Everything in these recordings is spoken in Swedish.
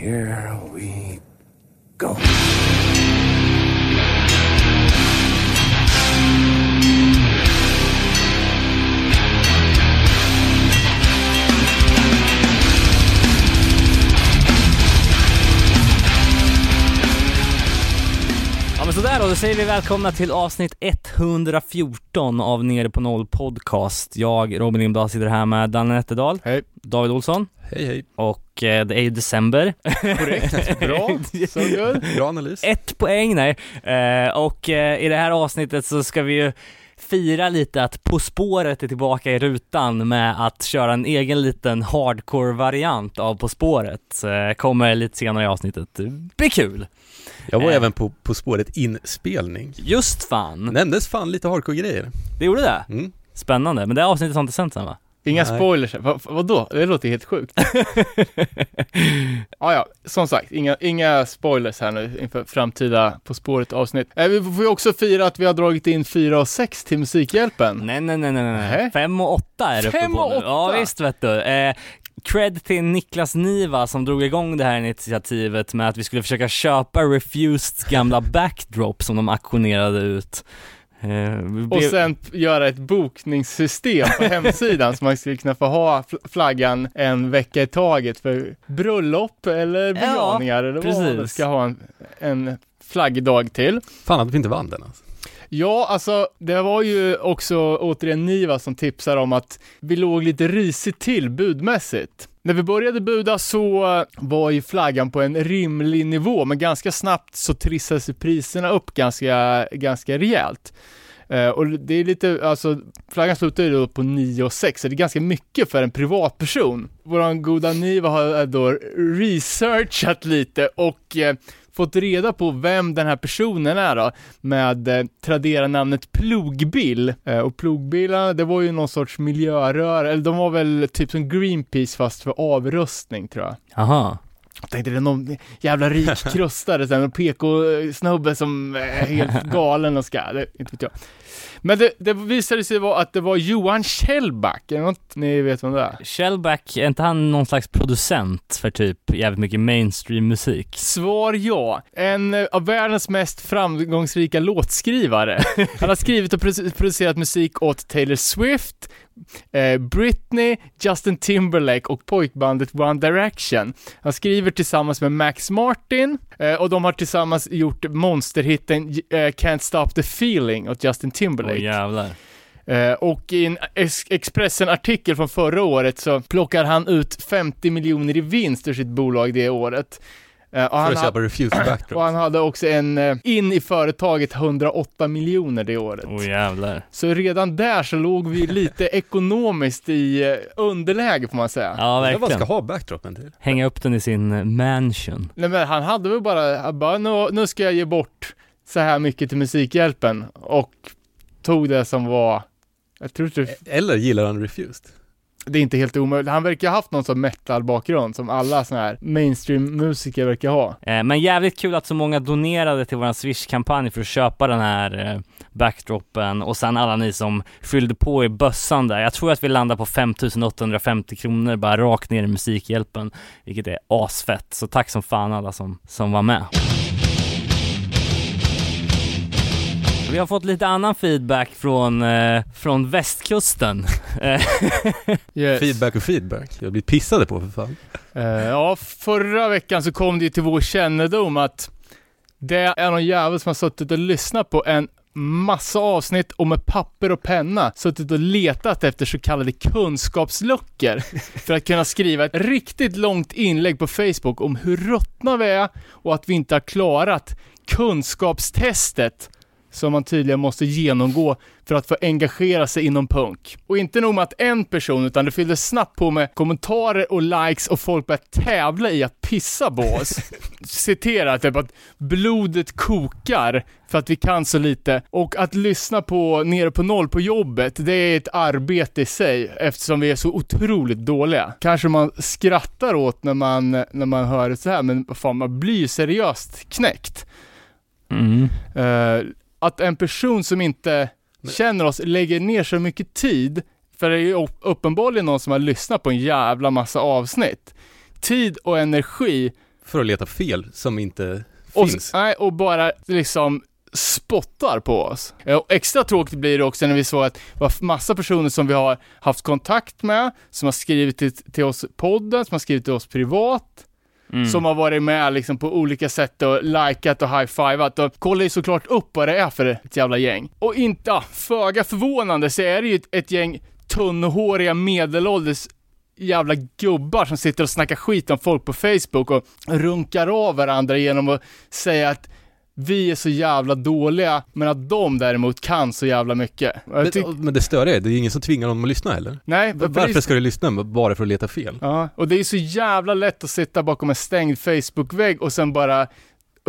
here we go. Då, säger vi välkomna till avsnitt 114 av Nere på Noll podcast. Jag, Robin Lindblad, sitter här med Danne Nätterdal, Hej. David Olsson Hej hej. och eh, det är ju december. Korrekt. Bra. So good. Bra analys. Ett poäng, nej. Eh, och eh, i det här avsnittet så ska vi ju fira lite att På spåret är tillbaka i rutan med att köra en egen liten hardcore-variant av På spåret. Eh, kommer lite senare i avsnittet. Blir kul! Jag var Eh. även på På spåret inspelning. Just fan, Nämndes fan lite hardcore-grejer. det gjorde det? Mm. Spännande, men det avsnittet har inte sänts än va? Inga Nej. spoilers. Va, vadå? Det låter helt sjukt. ja, ja, som sagt, inga, inga spoilers här nu inför framtida På spåret avsnitt. Eh, vi får ju också fira att vi har dragit in 4 och 6 till Musikhjälpen. Nej, nej, nej, nej, nej. Nähä? Fem och åtta är det uppe på och nu. åtta? Ja, visst vet du. Eh, cred till Niklas Niva som drog igång det här initiativet med att vi skulle försöka köpa Refuseds gamla backdrop som de auktionerade ut. Eh, Och sen göra ett bokningssystem på hemsidan så man skulle kunna få ha fl- flaggan en vecka i taget för bröllop eller begravningar eller vad man precis. ska ha en, en flaggdag till. Fan att vi inte vann den alltså. Ja, alltså det var ju också återigen Niva som tipsar om att vi låg lite risigt till budmässigt. När vi började buda så var ju flaggan på en rimlig nivå, men ganska snabbt så trissades priserna upp ganska, ganska rejält. Eh, och det är lite, alltså flaggan slutar ju då på 9 och 6, så det är ganska mycket för en privatperson. Våran goda Niva har då researchat lite och eh, fått reda på vem den här personen är då, med eh, Tradera-namnet Plogbill. Eh, och Plogbillarna, det var ju någon sorts miljörör, eller de var väl typ som Greenpeace fast för avrustning tror jag. Aha. Jag tänkte det är någon jävla rik krustare, en PK-snubbe som är helt galen och ska, det, inte vet jag. Men det, det visade sig vara att det var Johan Kjellback, ni vet vem det är? Shellback, är inte han någon slags producent för typ jävligt mycket mainstream musik? Svar ja. En eh, av världens mest framgångsrika låtskrivare. Han har skrivit och produ- producerat musik åt Taylor Swift, eh, Britney, Justin Timberlake och pojkbandet One Direction. Han skriver tillsammans med Max Martin eh, och de har tillsammans gjort monsterhitten Can't Stop the Feeling åt Justin Timberlake. Åh jävlar. Eh, och i en Ex- Expressen-artikel från förra året så plockar han ut 50 miljoner i vinst ur sitt bolag det året. Eh, och, han att ha- köpa Refuse och han hade också en, eh, in i företaget 108 miljoner det året. Åh jävlar. Så redan där så låg vi lite ekonomiskt i eh, underläge får man säga. Ja, Jag bara ska verkligen. ha backdropen till. Hänga upp den i sin mansion. Nej men han hade väl bara, bara nu, nu ska jag ge bort så här mycket till Musikhjälpen och tog det som var, jag tror inte Eller gillar han Refused? Det är inte helt omöjligt. Han verkar ha haft någon sån metal-bakgrund som alla såna här mainstream-musiker verkar ha. Eh, Men jävligt kul att så många donerade till våran Swish-kampanj för att köpa den här eh, backdropen och sen alla ni som fyllde på i bössan där. Jag tror att vi landar på 5850 kronor bara rakt ner i Musikhjälpen, vilket är asfett. Så tack som fan alla som, som var med. Vi har fått lite annan feedback från, eh, från västkusten. Yes. Feedback och feedback. Jag blir pissade på för fan. Eh, ja, förra veckan så kom det ju till vår kännedom att det är någon jävel som har suttit och lyssnat på en massa avsnitt och med papper och penna suttit och letat efter så kallade kunskapsluckor för att kunna skriva ett riktigt långt inlägg på Facebook om hur ruttna vi är och att vi inte har klarat kunskapstestet som man tydligen måste genomgå för att få engagera sig inom punk. Och inte nog med att en person, utan det fyllde snabbt på med kommentarer och likes och folk började tävla i att pissa på oss. Citera typ att blodet kokar för att vi kan så lite och att lyssna på Nere på noll på jobbet, det är ett arbete i sig eftersom vi är så otroligt dåliga. Kanske man skrattar åt när man, när man hör det så här, men fan, man blir ju seriöst knäckt. mm. Eh, att en person som inte känner oss lägger ner så mycket tid, för det är ju upp- uppenbarligen någon som har lyssnat på en jävla massa avsnitt, tid och energi för att leta fel som inte Och, finns. nej, och bara liksom spottar på oss. Och extra tråkigt blir det också när vi såg att det var massa personer som vi har haft kontakt med, som har skrivit till, till oss podden, som har skrivit till oss privat, Mm. som har varit med liksom på olika sätt och likat och high-fivat och kollar ju såklart upp vad det är för ett jävla gäng. Och inte, ja, föga förvånande så är det ju ett, ett gäng tunnhåriga medelålders jävla gubbar som sitter och snackar skit om folk på Facebook och runkar av varandra genom att säga att vi är så jävla dåliga, men att de däremot kan så jävla mycket. Jag tyck- Men, men det störiga är, det är ingen som tvingar dem att lyssna heller. nej, Varför precis- ska du lyssna bara för att leta fel? Ja, och det är så jävla lätt att sitta bakom en stängd Facebook-vägg och sen bara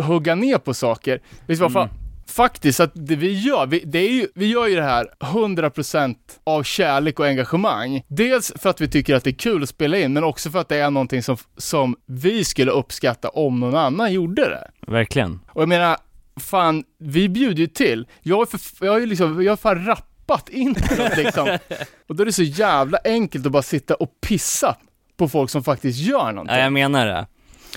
hugga ner på saker. Vad fan? Faktiskt, att det vi gör, vi, det är ju, vi gör ju det här 100% av kärlek och engagemang. Dels för att vi tycker att det är kul att spela in, men också för att det är någonting som, som vi skulle uppskatta om någon annan gjorde det. Verkligen. Och jag menar, fan, vi bjuder ju till. Jag har, för, jag har ju liksom, jag har fan rappat in liksom. Och då är det så jävla enkelt att bara sitta och pissa på folk som faktiskt gör någonting. Ja, jag menar det.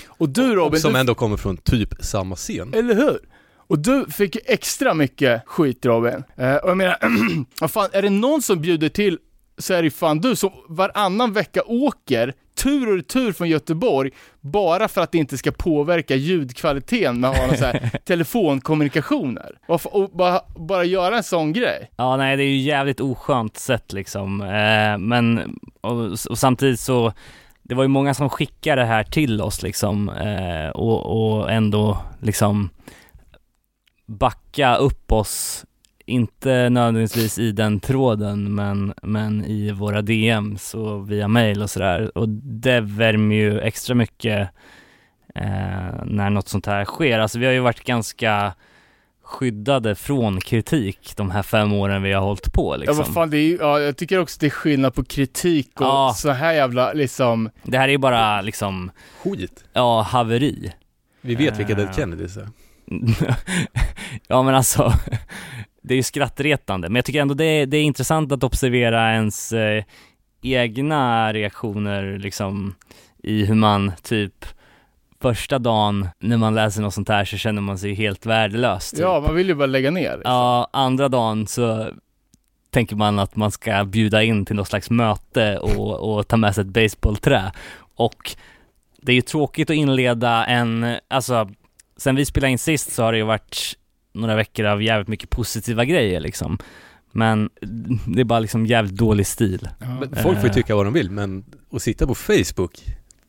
Och du Robin, Som du, ändå kommer från typ samma scen. eller hur? Och du fick ju extra mycket skit Robin. Eh, och jag menar, vad fan, är det någon som bjuder till så är det fan du som varannan vecka åker tur och retur från Göteborg bara för att det inte ska påverka ljudkvaliteten med att ha någon så här telefonkommunikationer. Och, och bara, bara göra en sån grej. Ja, nej, det är ju jävligt oskönt sätt liksom. Eh, men, och, och samtidigt så, det var ju många som skickade det här till oss liksom, eh, och, och ändå liksom backa upp oss, inte nödvändigtvis i den tråden, men, men i våra DMs och via mail och sådär. Och det värmer ju extra mycket eh, när något sånt här sker. Alltså vi har ju varit ganska skyddade från kritik de här fem åren vi har hållit på liksom. Ja vad fan, det är ju, ja, jag tycker också det är skillnad på kritik och Ja. så här jävla liksom, Det här är ju bara liksom, Skit. ja, haveri. Vi vet vilka Eh. Dead Kennedys är. ja men alltså, det är ju skrattretande. Men jag tycker ändå det är, det är intressant att observera ens eh, egna reaktioner liksom i hur man typ första dagen när man läser något sånt här så känner man sig helt värdelös. Typ. ja man vill ju bara lägga ner. Liksom. Ja, andra dagen så tänker man att man ska bjuda in till något slags möte och, och ta med sig ett baseballträ. Och det är ju tråkigt att inleda en, alltså sen vi spelade in sist så har det ju varit några veckor av jävligt mycket positiva grejer liksom. Men det är bara liksom jävligt dålig stil. Ja. Folk får ju Eh. tycka vad de vill, men att sitta på Facebook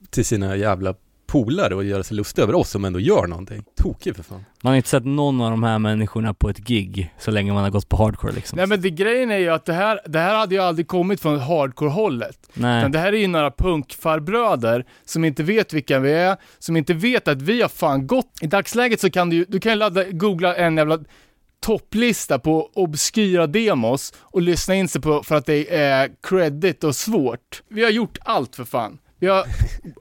till sina jävla polare och göra sig lustig över oss som ändå gör någonting. Tokig för fan. Man har inte sett någon av de här människorna på ett gig så länge man har gått på hardcore liksom. Nej men det grejen är ju att det här, det här hade ju aldrig kommit från hardcore-hållet. Nej. Utan det här är ju några punkfarbröder som inte vet vilka vi är, som inte vet att vi har fan gått. I dagsläget så kan du ju, du kan ju ladda, googla en jävla topplista på obskyra demos och lyssna in sig på för att det är credit och svårt. Vi har gjort allt för fan. Vi har,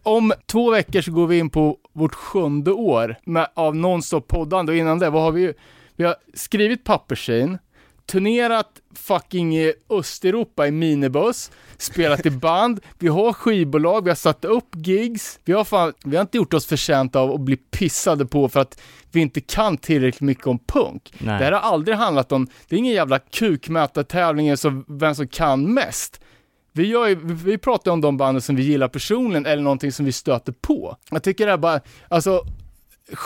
om två veckor så går vi in på vårt sjunde år med, av nonstop poddande och innan det, vad har vi? Vi har skrivit Pappersin, turnerat fucking i Östeuropa i minibuss, spelat i band, vi har skivbolag, vi har satt upp gigs, vi har fan, vi har inte gjort oss förtjänta av att bli pissade på för att vi inte kan tillräckligt mycket om punk. Nej. Det här har aldrig handlat om, det är ingen jävla kukmätartävling som vem som kan mest. Vi, gör ju, vi pratar om de banden som vi gillar personligen eller någonting som vi stöter på. Jag tycker det är bara, alltså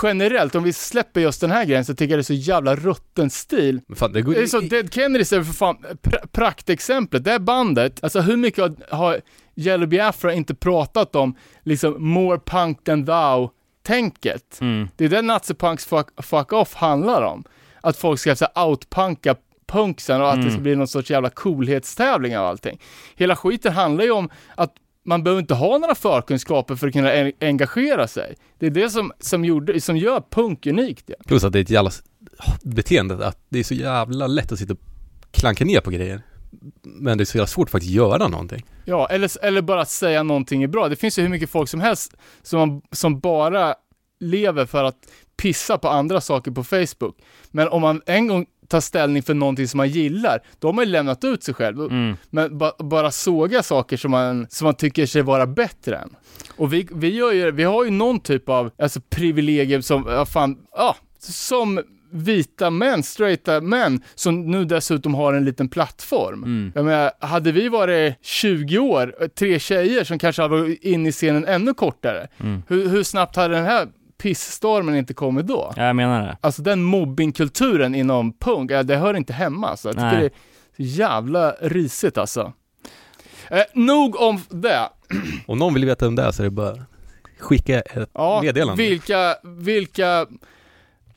generellt, om vi släpper just den här grejen så tycker jag det är så jävla rutten stil. Fan, det går Det är så, Dead Kennedys är för fan pra praktexemplet. Det här bandet, alltså hur mycket har, Yellow Biafra inte pratat om liksom more punk than thou tänket? Mm. Det är det nazipunks fuck, fuck off handlar om. Att folk ska så här, outpunka punksen och att det ska Mm. bli någon sorts jävla coolhetstävling av allting. Hela skiten handlar ju om att man behöver inte ha några förkunskaper för att kunna en- engagera sig. Det är det som, som, gjorde, som gör punk unikt. Ja. Plus att det är ett jävla beteende att det är så jävla lätt att sitta och klanka ner på grejer. Men det är så jävla svårt att faktiskt göra någonting. Ja, eller, eller bara att säga någonting är bra. Det finns ju hur mycket folk som helst som, som bara lever för att pissa på andra saker på Facebook. Men om man en gång ta ställning för någonting som man gillar, då har man ju lämnat ut sig själv. Mm. Men ba, bara såga saker som man, som man tycker sig vara bättre än. Och vi, vi, gör ju, vi har ju någon typ av alltså, privilegium som, ja fan, ja, som vita män, straighta män, som nu dessutom har en liten plattform. Mm. Jag menar, hade vi varit 20 år, tre tjejer som kanske hade varit inne i scenen ännu kortare, Mm. hur, hur snabbt hade den här pissstormen inte kommit då? Ja, jag menar det. Alltså den mobbingkulturen inom punk, det hör inte hemma alltså. Jag tycker Nej. det är jävla risigt alltså. Eh, nog om det. Om någon vill veta om det är så är det bara skicka ett Ja, meddelande. vilka, vilka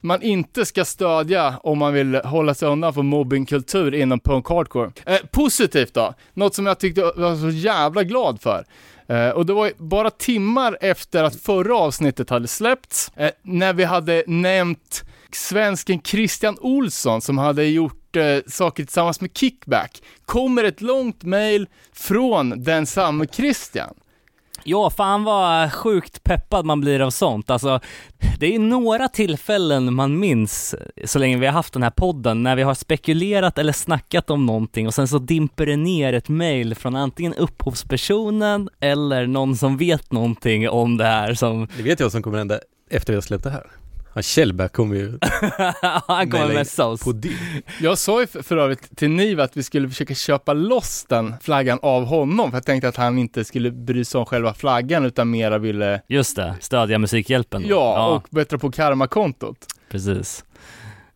man inte ska stödja om man vill hålla sig undan från mobbingkultur inom punk hardcore. Eh, positivt då, något som jag tyckte var så jävla glad för. Eh, och det var ju bara timmar efter att förra avsnittet hade släppts, eh, när vi hade nämnt svensken Christian Olsson som hade gjort eh, saker tillsammans med Kickback, kommer ett långt mail från den samme Christian. Ja, fan vad sjukt peppad man blir av sånt. Alltså, det är några tillfällen man minns så länge vi har haft den här podden, när vi har spekulerat eller snackat om någonting och sen så dimper det ner ett mail från antingen upphovspersonen eller någon som vet någonting om det här som, Det vet jag som kommer hända efter vi har släppt det här. Han Kjellberg kommer ju han kommer messa oss. på det. Jag sa ju för, för övrigt till Niv att vi skulle försöka köpa loss den flaggan av honom, för jag tänkte att han inte skulle bry sig om själva flaggan utan mera ville, Just det, stödja Musikhjälpen. då. ja, och bättra på karmakontot. precis.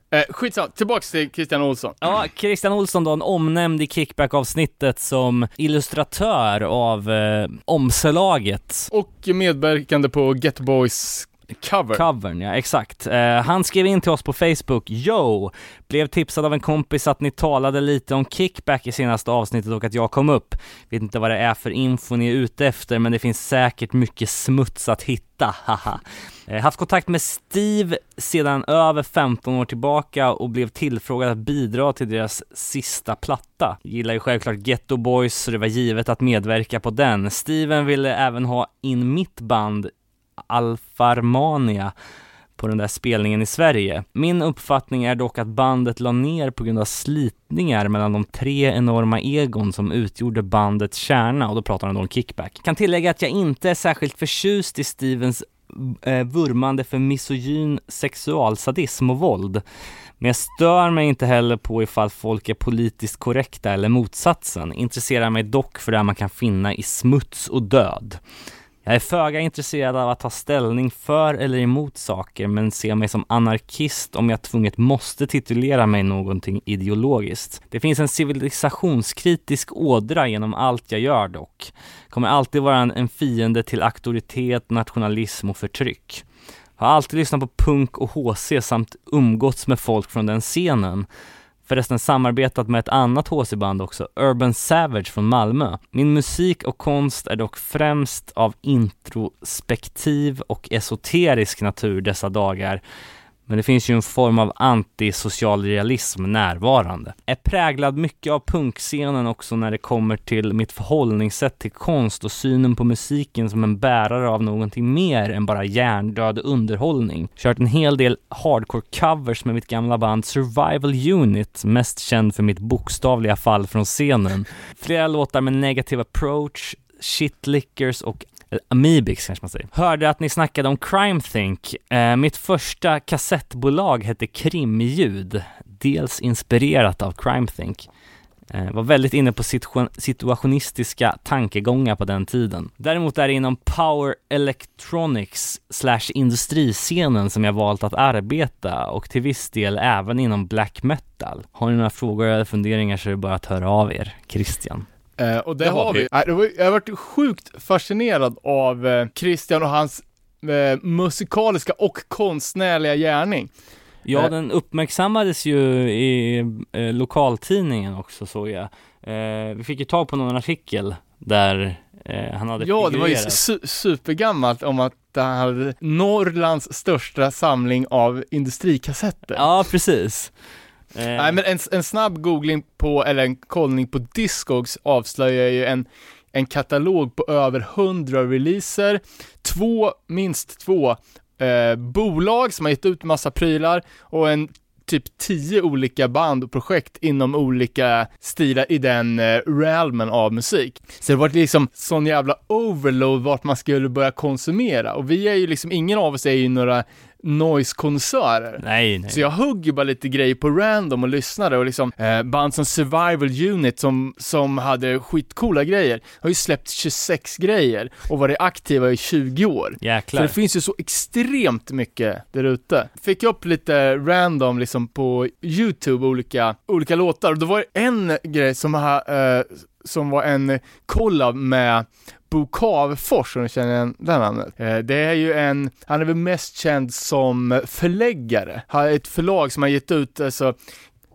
Eh, skitsamma, tillbaks till Christian Olsson. Ja, Christian Olsson då, en omnämnd i kickback-avsnittet som illustratör av eh, omslaget. Och medverkande på Get Boys cover. Covern, ja exakt. Eh, han skrev in till oss på Facebook, Yo! Blev tipsad av en kompis att ni talade lite om kickback i senaste avsnittet och att jag kom upp. Vet inte vad det är för info ni är ute efter, men det finns säkert mycket smuts att hitta, haha. Eh, haft kontakt med Steve sedan över 15 år tillbaka och blev tillfrågad att bidra till deras sista platta. Gillar ju självklart Ghetto Boys, så det var givet att medverka på den. Steven ville även ha in mitt band Alfarmania på den där spelningen i Sverige. Min uppfattning är dock att bandet la ner på grund av slitningar mellan de tre enorma egon som utgjorde bandets kärna och då pratar han om kickback. Kan tillägga att jag inte är särskilt förtjust i Stevens eh, vurmande för misogyn sexualsadism och våld. Men jag stör mig inte heller på ifall folk är politiskt korrekta eller motsatsen. Intresserar mig dock för det man kan finna i smuts och död. Jag är föga intresserad av att ta ställning för eller emot saker men ser mig som anarkist om jag tvunget måste titulera mig någonting ideologiskt. Det finns en civilisationskritisk ådra genom allt jag gör dock. Kommer alltid vara en, en fiende till auktoritet, nationalism och förtryck. Har alltid lyssnat på punk och HC samt umgåtts med folk från den scenen. Förresten samarbetat med ett annat HC-band också, Urban Savage från Malmö. Min musik och konst är dock främst av introspektiv och esoterisk natur dessa dagar. Men det finns ju en form av antisocial realism närvarande. Är präglad mycket av punkscenen också när det kommer till mitt förhållningssätt till konst och synen på musiken som en bärare av någonting mer än bara hjärndöd underhållning. Kört en hel del hardcore covers med mitt gamla band Survival Unit, mest känd för mitt bokstavliga fall från scenen. Flera låtar med negativ approach, shitlickers och eller Amibix kanske man säger. Hörde att ni snackade om Crime Think. Eh, mitt första kassettbolag hette Krimljud, dels inspirerat av Crime Think. Eh, var väldigt inne på situ situationistiska tankegångar på den tiden. Däremot är det inom power electronics slash industriscenen som jag valt att arbeta och till viss del även inom black metal. Har ni några frågor eller funderingar så är det bara att höra av er. Christian. Eh, och det, Det har vi. vi. Jag har varit sjukt fascinerad av eh, Christian och hans eh, musikaliska och konstnärliga gärning. Ja, Eh. den uppmärksammades ju i eh, lokaltidningen också såg jag. Eh, vi fick ju tag på någon artikel där han hade Ja, det var ju figurerat. su- supergammalt om att han hade Norrlands största samling av industrikassetter. Ja, precis. Eh, Nej men en, en snabb googling på, eller en kollning på Discogs avslöjar ju en, en katalog på över 100 releaser, två, minst två eh, bolag som har gett ut massa prylar och en typ tio olika band och projekt inom olika stilar i den eh, realmen av musik. Så det var liksom sån jävla overload vart man skulle börja konsumera. Och vi är ju liksom, ingen av oss är ju några noise-konsörer. Nej, nej. Så jag hugger bara lite grejer på random och lyssnade och liksom eh, band som Survival Unit som, som hade skitcoola grejer har ju släppt 26 grejer och varit aktiva i 20 år. Så Jäklar. det finns ju så extremt mycket där ute. Fick upp lite random liksom på YouTube olika, olika låtar och då var det en grej som, ha, eh, som var en collab med Bo Cavefors, om du känner igen det namnet. Eh, det är ju en, han är väl mest känd som förläggare. Har ett förlag som har gett ut, alltså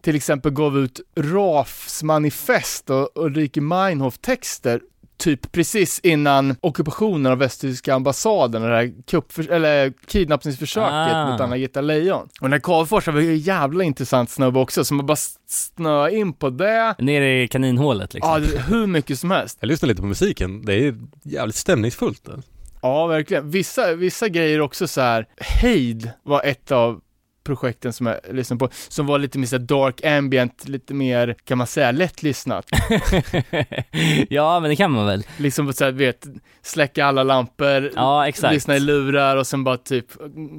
till exempel gav ut Rafs manifest och Ulrike Meinhof texter typ precis innan ockupationen av västtyska ambassaden och det här kuppför- eller kidnappningsförsöket Ah. mot Anna-Greta Leijon. Och den här Cavefors var ju jävla intressant snubbe också, som har bara snöa in på det. Nere i kaninhålet liksom. Ja, det- hur mycket som helst. Jag lyssnar lite på musiken, det är jävligt stämningsfullt. Alltså. Ja, verkligen. Vissa, vissa grejer också så här. Heid var ett av projekten som jag lyssnade på, som var lite mer så dark ambient, lite mer, kan man säga, lättlyssnat. ja, men det kan man väl. liksom så här, vet, släcka alla lampor, Ja, exakt. lyssna i lurar och sen bara typ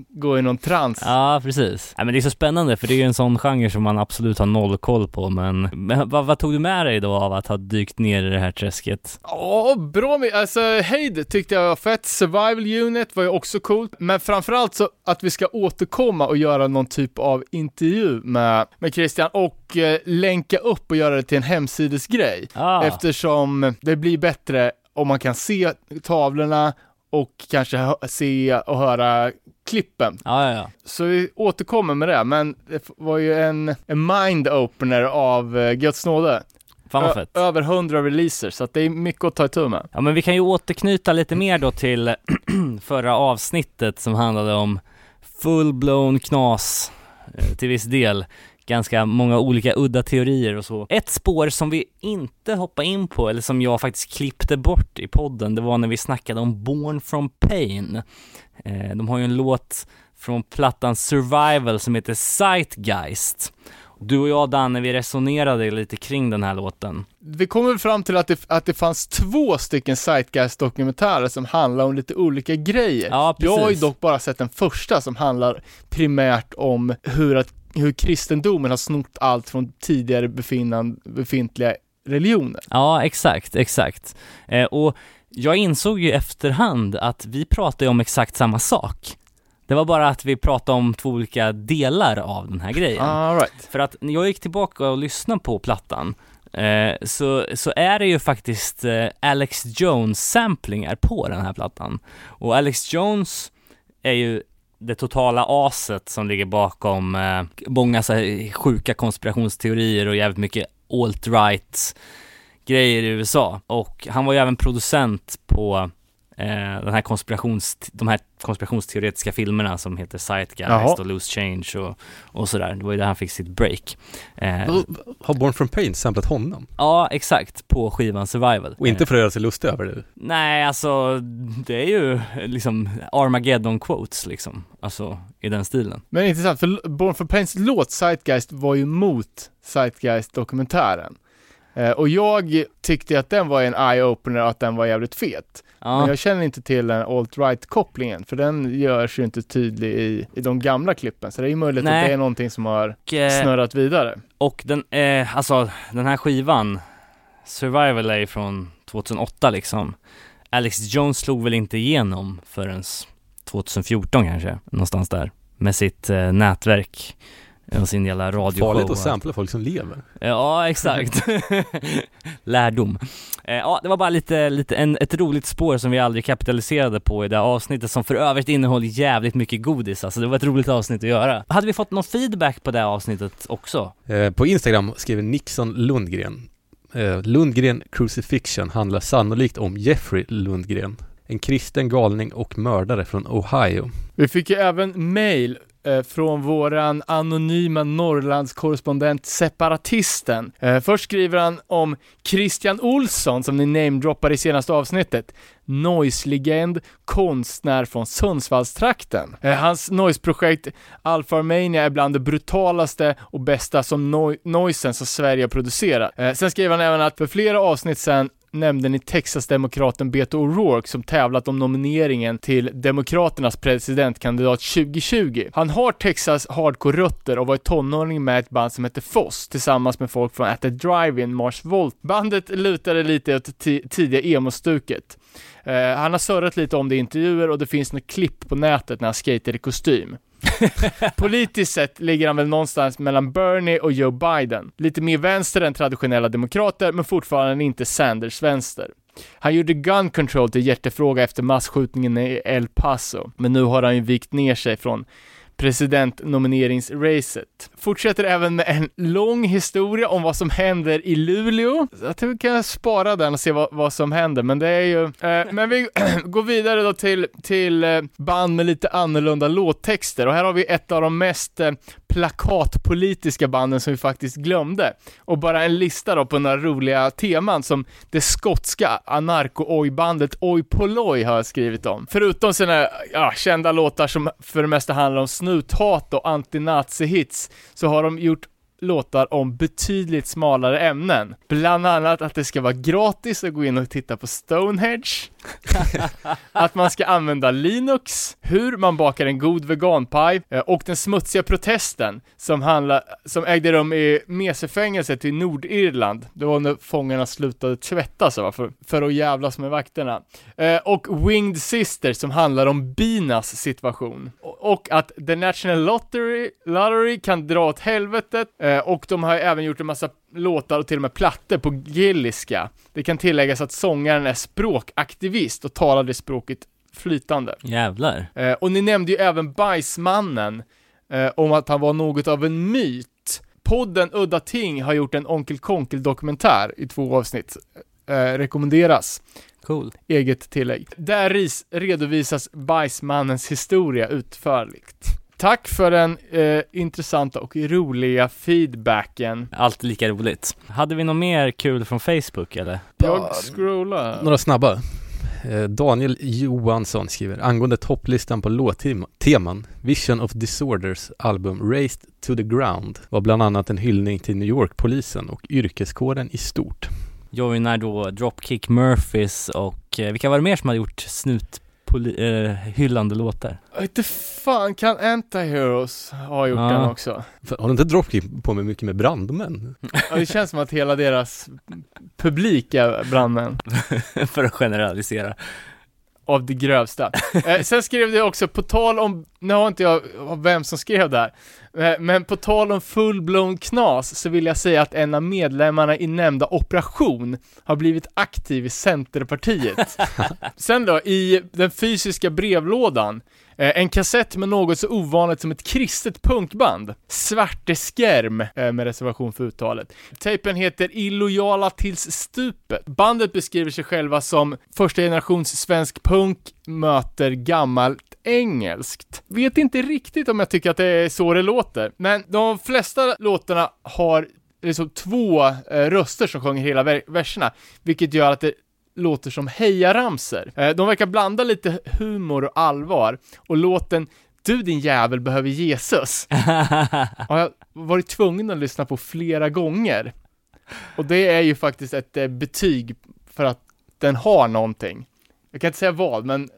gå i någon trans. Ja, precis. Ja, men det är så spännande för det är ju en sån genre som man absolut har noll koll på men, men vad, vad tog du med dig då av att ha dykt ner i det här träsket? Ja, bra med, alltså Heid tyckte jag var fett, Survival Unit var ju också coolt, men framförallt så att vi ska återkomma och göra någon typ av intervju med, med Christian och eh, länka upp och göra det till en hemsidesgrej. Ah, Eftersom det blir bättre om man kan se tavlorna och kanske se och höra klippen. ja, ja, ja. Så vi återkommer med det, men det var ju en, en mind-opener av uh, Guds nåde. Fan vad Ö- fett. över hundra releaser, så att det är mycket att ta itu med. Ja men vi kan ju återknyta lite mer då till förra avsnittet som handlade om full-blown knas eh, till viss del. Ganska många olika udda teorier och så. Ett spår som vi inte hoppade in på, eller som jag faktiskt klippte bort i podden, det var när vi snackade om Born from Pain. Eh, de har ju en låt från plattan Survival som heter Zeitgeist. Du och jag Danne, vi resonerade lite kring den här låten. Vi kommer fram till att det, att det fanns två stycken Zeitgeist-dokumentärer som handlar om lite olika grejer. Ja, Jag har ju dock bara sett den första som handlar primärt om hur, att, hur kristendomen har snott allt från tidigare befintliga religioner. Ja, exakt, exakt. Eh, och jag insåg ju efterhand att vi pratar ju om exakt samma sak. Det var bara att vi pratade om två olika delar av den här grejen. All right. För att när jag gick tillbaka och lyssnade på plattan eh, så, så är det ju faktiskt eh, Alex Jones samplingar på den här plattan. Och Alex Jones är ju det totala aset som ligger bakom eh, många så här sjuka konspirationsteorier och jävligt mycket alt-right grejer i USA. Och han var ju även producent på den här konspirations, de här konspirationsteoretiska filmerna som heter Zeitgeist Jaha. och Loose Change och, och sådär. Det var ju där han fick sitt break. Eh, Har Born from Pain samplat honom? ja, exakt, på skivan Survival. Och inte Eh, för att göra sig lustig över det? Nej, alltså det är ju liksom Armageddon quotes liksom, alltså i den stilen. Men intressant, för Born for Pains låt Zeitgeist var ju mot Zeitgeist-dokumentären. Eh, och jag tyckte att den var en eye-opener och att den var jävligt fet. Men Ja, jag känner inte till den alt-right-kopplingen, för den görs ju inte tydlig i, i de gamla klippen. Så det är ju möjligt Nej. att det är någonting som har och, eh, snurrat vidare. och den, eh, alltså den här skivan, Survival är från 2008 liksom. Alex Jones slog väl inte igenom förrän 2014 kanske, någonstans där. Med sitt eh, nätverk och sin jävla radioshow. Farligt att och- sampla folk som lever. Ja, exakt. Lärdom. Eh, ja, det var bara lite, lite en, ett roligt spår som vi aldrig kapitaliserade på i det här avsnittet som för övrigt innehåller jävligt mycket godis, alltså det var ett roligt avsnitt att göra. Hade vi fått någon feedback på det här avsnittet också? Eh, på Instagram skriver Nixon Lundgren. Eh, Lundgren Crucifixion handlar sannolikt om Jeffrey Lundgren. En kristen galning och mördare från Ohio. Vi fick ju även mail Eh, från våran anonyma Norrlandskorrespondent Separatisten. Eh, först skriver han om Christian Olsson som ni namedroppar i senaste avsnittet noise-legend, konstnär från Sundsvallstrakten. Eh, hans noise-projekt Alpha Armenia är bland det brutalaste och bästa som no- noisen som Sverige har producerat. Eh, sen skrev han även att för flera avsnitt sen nämnde ni Texas-demokraten Beto O'Rourke som tävlat om nomineringen till Demokraternas presidentkandidat 2020. Han har Texas hardcore-rötter och var i tonåring med ett band som hette Foss tillsammans med folk från At the Drive-In Mars Volt. Bandet lutade lite åt tidiga emo-stuket. Eh, han har surrat lite om det i intervjuer och det finns något klipp på nätet när han skater i kostym. Politiskt sett ligger han väl någonstans mellan Bernie och Joe Biden. Lite mer vänster än traditionella demokrater, men fortfarande inte Sanders vänster. Han gjorde gun control till hjärtefråga efter massskjutningen i El Paso, men nu har han ju vikt ner sig från presidentnomineringsracet. Fortsätter även med en lång historia om vad som händer i Luleå. Jag tror vi kan spara den och se vad, vad som händer, men det är ju... Eh, men vi går vidare då till, till eh, band med lite annorlunda låttexter och här har vi ett av de mest eh, plakatpolitiska banden som vi faktiskt glömde. Och bara en lista då på några roliga teman som det skotska anarko-oj-bandet Oj Poloj har skrivit om. Förutom sina ja, kända låtar som för det mesta handlar om snuthat och anti-nazi-hits, så har de gjort låtar om betydligt smalare ämnen. Bland annat att det ska vara gratis att gå in och titta på Stonehenge, att man ska använda Linux, hur man bakar en god veganpaj eh, och den smutsiga protesten som, handlar, som ägde rum i Mesefängelset i Nordirland. Det var när fångarna slutade tvätta sig va, för, för att jävlas med vakterna. Eh, och Winged Sister som handlar om binas situation. Och, och att The National Lottery, Lottery kan dra åt helvetet eh, och de har även gjort en massa låtar och till och med plattor på gilliska. Det kan tilläggas att sångaren är språkaktivist och talar det språket flytande. Jävlar. Eh, och ni nämnde ju även Bajsmannen, eh, om att han var något av en myt. Podden Udda Ting har gjort en Onkel Konkel-dokumentär i två avsnitt. Eh, rekommenderas. Cool. Eget tillägg. Där redovisas Bajsmannens historia utförligt. Tack för den eh, intressanta och roliga feedbacken. Alltid lika roligt. Hade vi något mer kul från Facebook eller? Jag scrollar. Några snabba. Eh, Daniel Johansson skriver angående topplistan på låtteman Vision of Disorders album Raised to the Ground var bland annat en hyllning till New York-polisen och yrkeskåren i stort. Joinar då Dropkick Murphys och eh, vilka var det mer som hade gjort snut eh, hyllande låtar? Inte fan, kan Anti-Heroes ha gjort Ja. den också? För, har du inte Dropkick på med mycket med brandmän? Ja, det känns som att hela deras publik är brandmän. För att generalisera. Av det grövsta. Eh, sen skrev det också, på tal om, nu har inte jag vem som skrev det här, eh, men på tal om full-blown knas så vill jag säga att en av medlemmarna i nämnda operation har blivit aktiv i Centerpartiet. sen då, i den fysiska brevlådan, Eh, en kassett med något så ovanligt som ett kristet punkband. Svarteskärm, eh, med reservation för uttalet. Tejpen heter Illojala tills stupet. Bandet beskriver sig själva som första generations svensk punk möter gammalt engelskt. Vet inte riktigt om jag tycker att det är så det låter, men de flesta låtarna har liksom två eh, röster som sjunger hela verserna, vilket gör att det låter som hejaramsor. Eh, de verkar blanda lite humor och allvar, och låten Du din jävel behöver Jesus har jag varit tvungen att lyssna på flera gånger. Och det är ju faktiskt ett eh, betyg för att den har någonting. Jag kan inte säga vad, men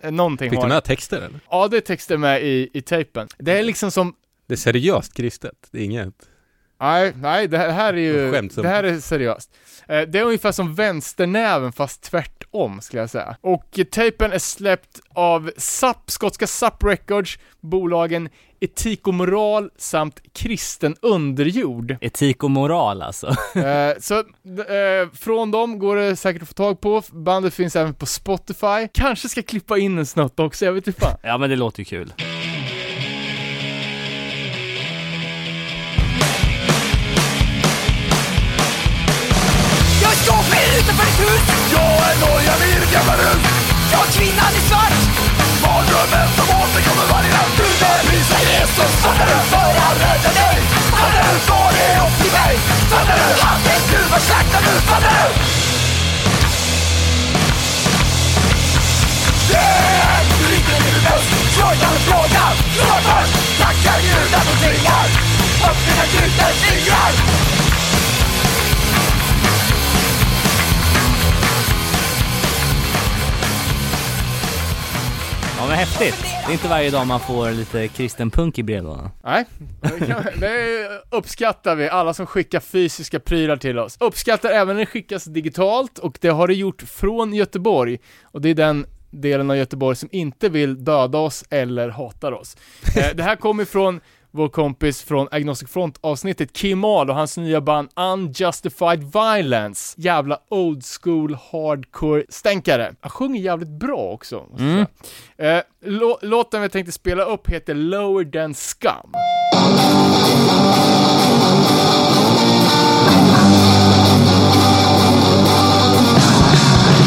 eh, någonting Fick har du med texter eller? Ja, det är texter med i, i tejpen. Det är liksom som, Det är seriöst kristet, det är inget nej, nej, det här, det här är ju, det här är seriöst. Eh, Det är ungefär som vänsternäven fast tvärtom, skulle jag säga. Och tejpen är släppt av SAP, skotska SAP Records, bolagen Etik och Moral samt Kristen Underjord. Etik och moral alltså. Eh, så eh, från dem går det säkert att få tag på, bandet finns även på Spotify. Kanske ska klippa in en snutt också, jag vet inte fan. Ja men det låter ju kul. noja virkar ut Jag kvinnan i svart Mardrömmen som återkommer varje natt Du där prisa Jesus Fattar du? För han räddade dig Fattar du? Var det upp till mig Fattar du? Han är Gud, vad slaktar du? Fattar du? Yeah! Riket är bäst Frågan, frågan, frågan Tackar Gud att du tvingar Upp dina knutens fingrar Ja men häftigt. Det är inte varje dag man får lite kristen punk i brevlådan. Nej, det kan- det uppskattar vi, alla som skickar fysiska prylar till oss. Uppskattar även när det skickas digitalt, och det har det gjort från Göteborg, och det är den delen av Göteborg som inte vill döda oss eller hatar oss. Eh, det här kommer från vår kompis från Agnostic Front avsnittet, Kim Ahl och hans nya band Unjustified Violence. Jävla old school hardcore stänkare. Han sjunger jävligt bra också, Mm. Eh, lå- låten vi tänkte spela upp heter Lower Than Scum.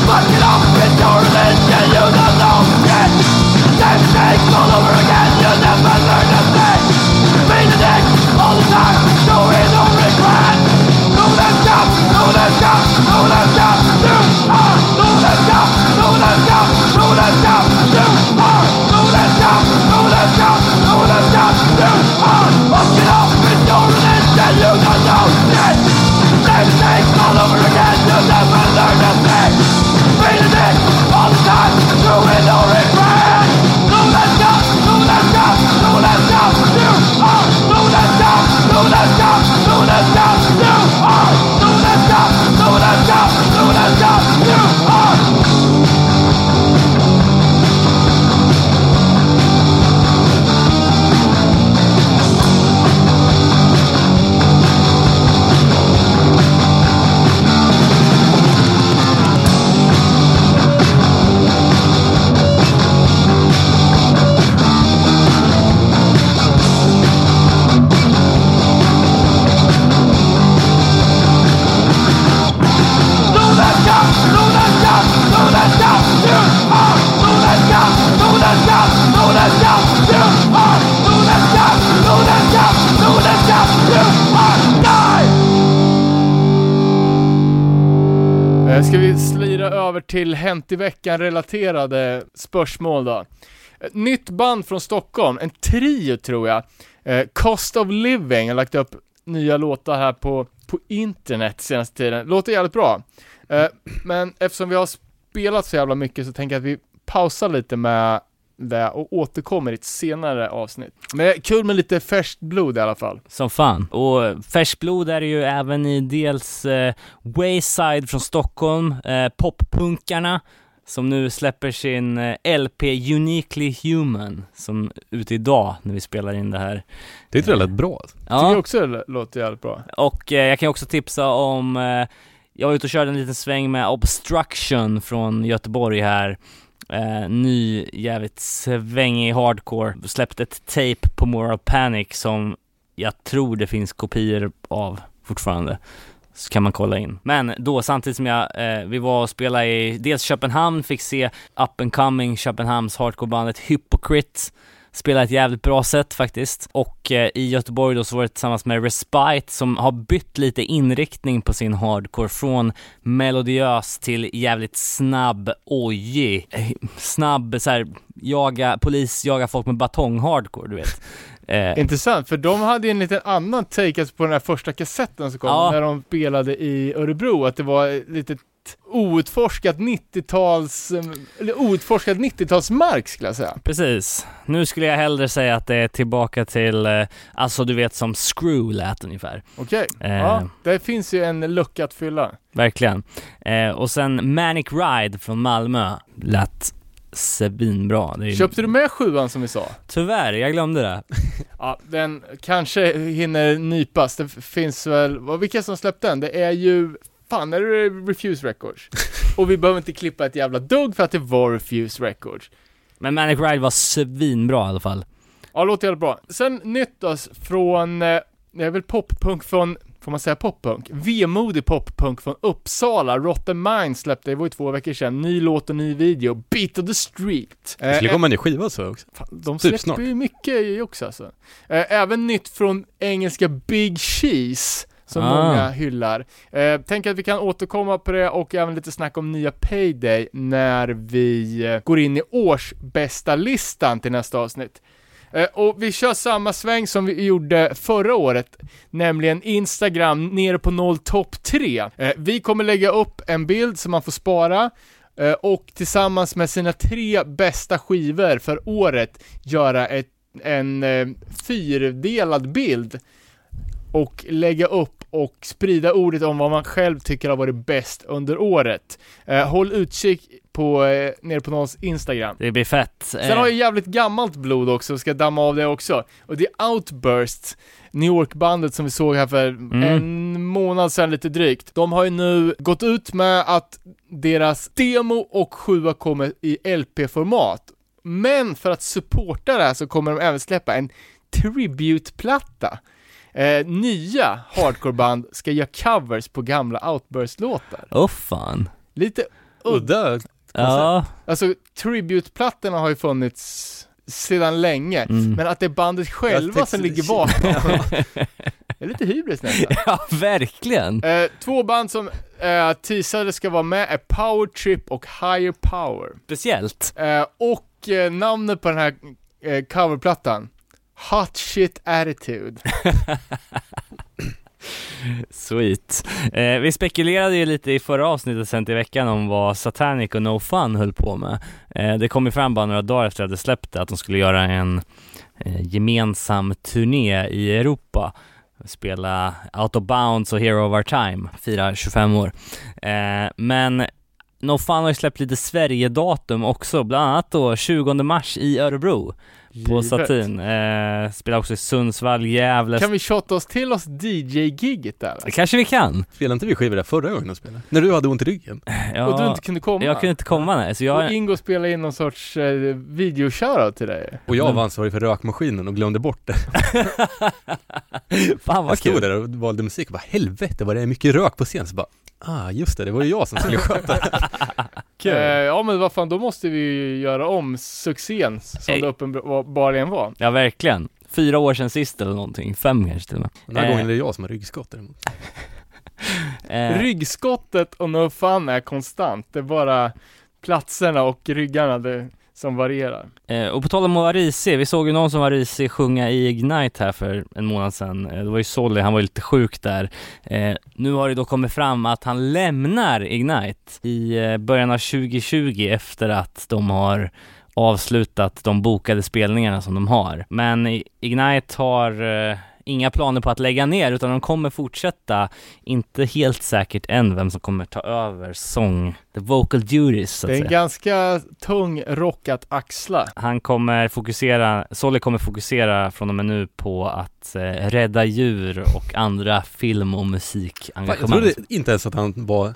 Fuck it up and tournament and you don't know shit Same thing all over till Hänt i veckan-relaterade spörsmål då? Ett nytt band från Stockholm, en trio tror jag. Eh, Cost of Living har lagt upp nya låtar här på, på internet senaste tiden. Låter jävligt bra. Eh, men eftersom vi har spelat så jävla mycket så tänker jag att vi pausar lite med det och återkommer i ett senare avsnitt. Men kul med lite färskt blod i alla fall. Som fan. Och färskblod är det ju även i dels eh, Wayside från Stockholm, eh, poppunkarna som nu släpper sin eh, LP Uniquely Human som ute idag när vi spelar in det här. Det är rätt bra. Tycker jag också det låter jävligt bra. Och eh, jag kan också tipsa om, eh, jag var ute och körde en liten sväng med Obstruction från Göteborg här. Eh, ny, jävligt svängig hardcore. Släppte ett tape på Moral Panic som jag tror det finns kopior av fortfarande. Så kan man kolla in. Men då samtidigt som jag, eh, vi var och spelade i dels Köpenhamn, fick se up and coming Köpenhamns hardcorebandet Hypocrite spelar ett jävligt bra sätt faktiskt. Och eh, i Göteborg då så var det tillsammans med Respite som har bytt lite inriktning på sin hardcore från melodiös till jävligt snabb, ojig, eh, snabb såhär, jaga, polis jaga folk med batong hardcore du vet. Eh, Intressant, för de hade ju en liten annan take alltså på den här första kassetten som kom, Ja. när de spelade i Örebro, att det var lite outforskat 90-tals, eh, eller outforskat 90-talsmark skulle jag säga. Precis. Nu skulle jag hellre säga att det är tillbaka till, eh, alltså du vet som Screw lät ungefär. Okej, Eh. ja, det finns ju en lucka att fylla. Verkligen. Eh, och sen Manic Ride från Malmö lät svinbra. Är... Köpte du med sjuan som vi sa? Tyvärr, jag glömde det. Ja, den kanske hinner nypas. Det finns väl, vilka som släppte den? Det är ju, fan är det Refuse Records? Och vi behöver inte klippa ett jävla dugg för att det var Refuse Records. Men Manic Ride var svinbra i alla fall. Ja, låter jävligt bra. Sen nytt då, från, eh, det är väl poppunk från, får man säga poppunk? Vemodig poppunk från Uppsala. Rotten Mind släppte, det var ju två veckor sedan, ny låt och ny video. Beat of the Street. Det skulle Eh, komma en ny skiva så också. Fan, de Typ släpper snart. ju mycket också alltså. Eh, även nytt från engelska Big Cheese, som Ah. många hyllar. Eh, tänk att vi kan återkomma på det och även lite snack om nya Payday när vi eh, går in i årsbästa listan till nästa avsnitt. Eh, och vi kör samma sväng som vi gjorde förra året, nämligen Instagram nere på noll topp 3. Eh, vi kommer lägga upp en bild som man får spara, eh, och tillsammans med sina tre bästa skivor för året göra ett, en eh, fyrdelad bild och lägga upp och sprida ordet om vad man själv tycker har varit bäst under året. Eh, håll utkik på, eh, nere på någons Instagram. Det blir fett. Sen har jag jävligt gammalt blod också, ska damma av det också. Och det är Outburst, New York-bandet som vi såg här för en månad sedan lite drygt. De har ju nu gått ut med att deras demo och sjua kommer i LP-format. Men för att supporta det här så kommer de även släppa en tribute-platta. Eh, nya hardcoreband ska göra covers på gamla Outburst-låtar. Åh fan. Lite udda. Ja. Alltså, tribute-plattorna har ju funnits sedan länge, Mm. men att det är bandet själva som ligger bakom. det är lite hybris nästan. ja, verkligen. Eh, två band som eh, teasade ska vara med är Power Trip och Higher Power. Speciellt. Eh, och eh, namnet på den här eh, coverplattan, Hot Shit Attitude. Sweet. Eh, vi spekulerade ju lite i förra avsnittet sen till veckan om vad Satanic och No Fun höll på med. Eh, det kom ju fram bara några dagar efter att det släppte att de skulle göra en eh, gemensam turné i Europa. Spela Out of Bounds och Hero of Our Time, fira 25 år. Eh, men No Fun har ju släppt lite Sverige-datum också, bland annat då 20 mars i Örebro på. Satin. Eh, spelar också i Sundsvall, Gävle. Kan vi shotta oss till oss DJ-giget där? Det kanske vi kan. Spelade inte vi skivor där förra gången de spelade? När du hade ont i ryggen? Ja, Och du inte kunde komma? jag kunde inte komma nej, så Och jag... Ingo spelade in någon sorts eh, video till dig. Och jag var ansvarig för rökmaskinen och glömde bort det. Fan Jag vad stod kul. där och valde musik och bara helvete vad det är mycket rök på scen. Så bara, ah just det, det var ju jag som skulle sköta det. Eh, ja men vad fan, då måste vi ju göra om succén som Ey. det uppenbarligen var. Ja verkligen. Fyra år sedan sist eller någonting, fem kanske till och med. Den här Eh. gången är det jag som har ryggskott däremot. Eh, Ryggskottet och no fun är konstant, det är bara platserna och ryggarna det, som varierar. eh, och på tal om att vara risig, vi såg ju någon som var risig sjunga i Ignite här för en månad sedan. Eh, det var ju Solly, han var ju lite sjuk där. Eh, nu har det då kommit fram att han lämnar Ignite i eh, början av 2020 efter att de har avslutat de bokade spelningarna som de har. Men Ignite har eh, inga planer på att lägga ner utan de kommer fortsätta, inte helt säkert än vem som kommer ta över sång, the vocal duties så att Det är en säga. ganska tung rock att axla. Han kommer fokusera, Solly kommer fokusera från och med nu på att eh, rädda djur och andra film och Fan, jag musikengagemang. trodde inte ens att han var,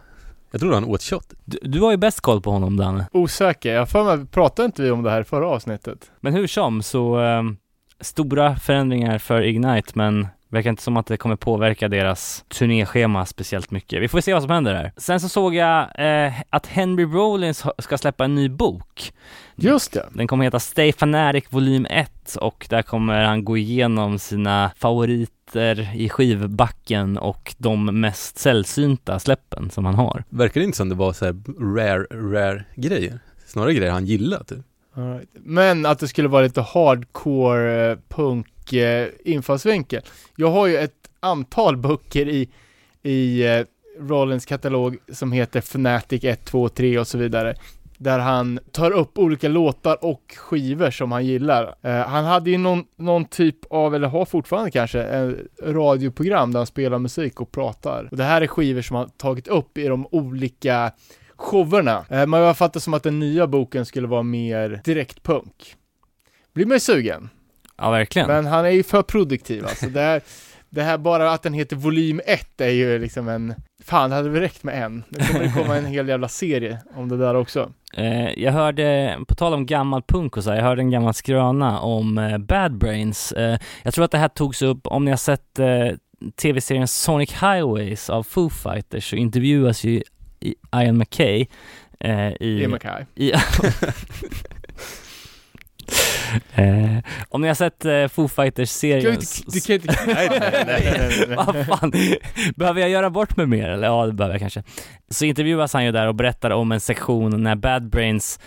jag trodde han åt kött. Du, du har ju bäst koll på honom Danne. Osäker, jag för mig, pratade inte vi om det här förra avsnittet? Men hur som så eh, stora förändringar för Ignite men verkar inte som att det kommer påverka deras turnéschema speciellt mycket. Vi får se vad som händer där. Sen så såg jag eh, att Henry Rollins ska släppa en ny bok. Just det. Den kommer heta Stay Fanatic volym 1 och där kommer han gå igenom sina favoriter i skivbacken och de mest sällsynta släppen som han har. Verkar det inte som det var så här rare, rare grejer? Snarare grejer han gillar typ. Right. Men att det skulle vara lite hardcore eh, punk eh, infallsvinkel. Jag har ju ett antal böcker i, i eh, Rollins katalog som heter Fnatic 1, 2, 3 och så vidare. Där han tar upp olika låtar och skivor som han gillar. Eh, han hade ju någon, någon typ av, eller har fortfarande kanske, en radioprogram där han spelar musik och pratar. Och det här är skivor som han tagit upp i de olika showerna. Eh, men jag fattar som att den nya boken skulle vara mer direkt punk. Blir man ju sugen. Ja, verkligen. Men han är ju för produktiv alltså. Det här, det här bara att den heter volym 1 är ju liksom en, fan det hade väl räckt med en. Nu kommer det komma en hel jävla serie om det där också. Eh, jag hörde, på tal om gammal punk och så här, jag hörde en gammal skröna om eh, Bad Brains. Eh, jag tror att det här togs upp, om ni har sett eh, tv-serien Sonic Highways av Foo Fighters så intervjuas ju Ian McKay eh, i... Ian MacKay. i eh, om ni har sett eh, Foo Fighters-serien du kan inte, nej, nej, nej, nej. Vad fan, behöver jag göra bort mig mer eller? Ja, det behöver jag kanske. Så intervjuas han ju där och berättar om en sektion när Bad Brains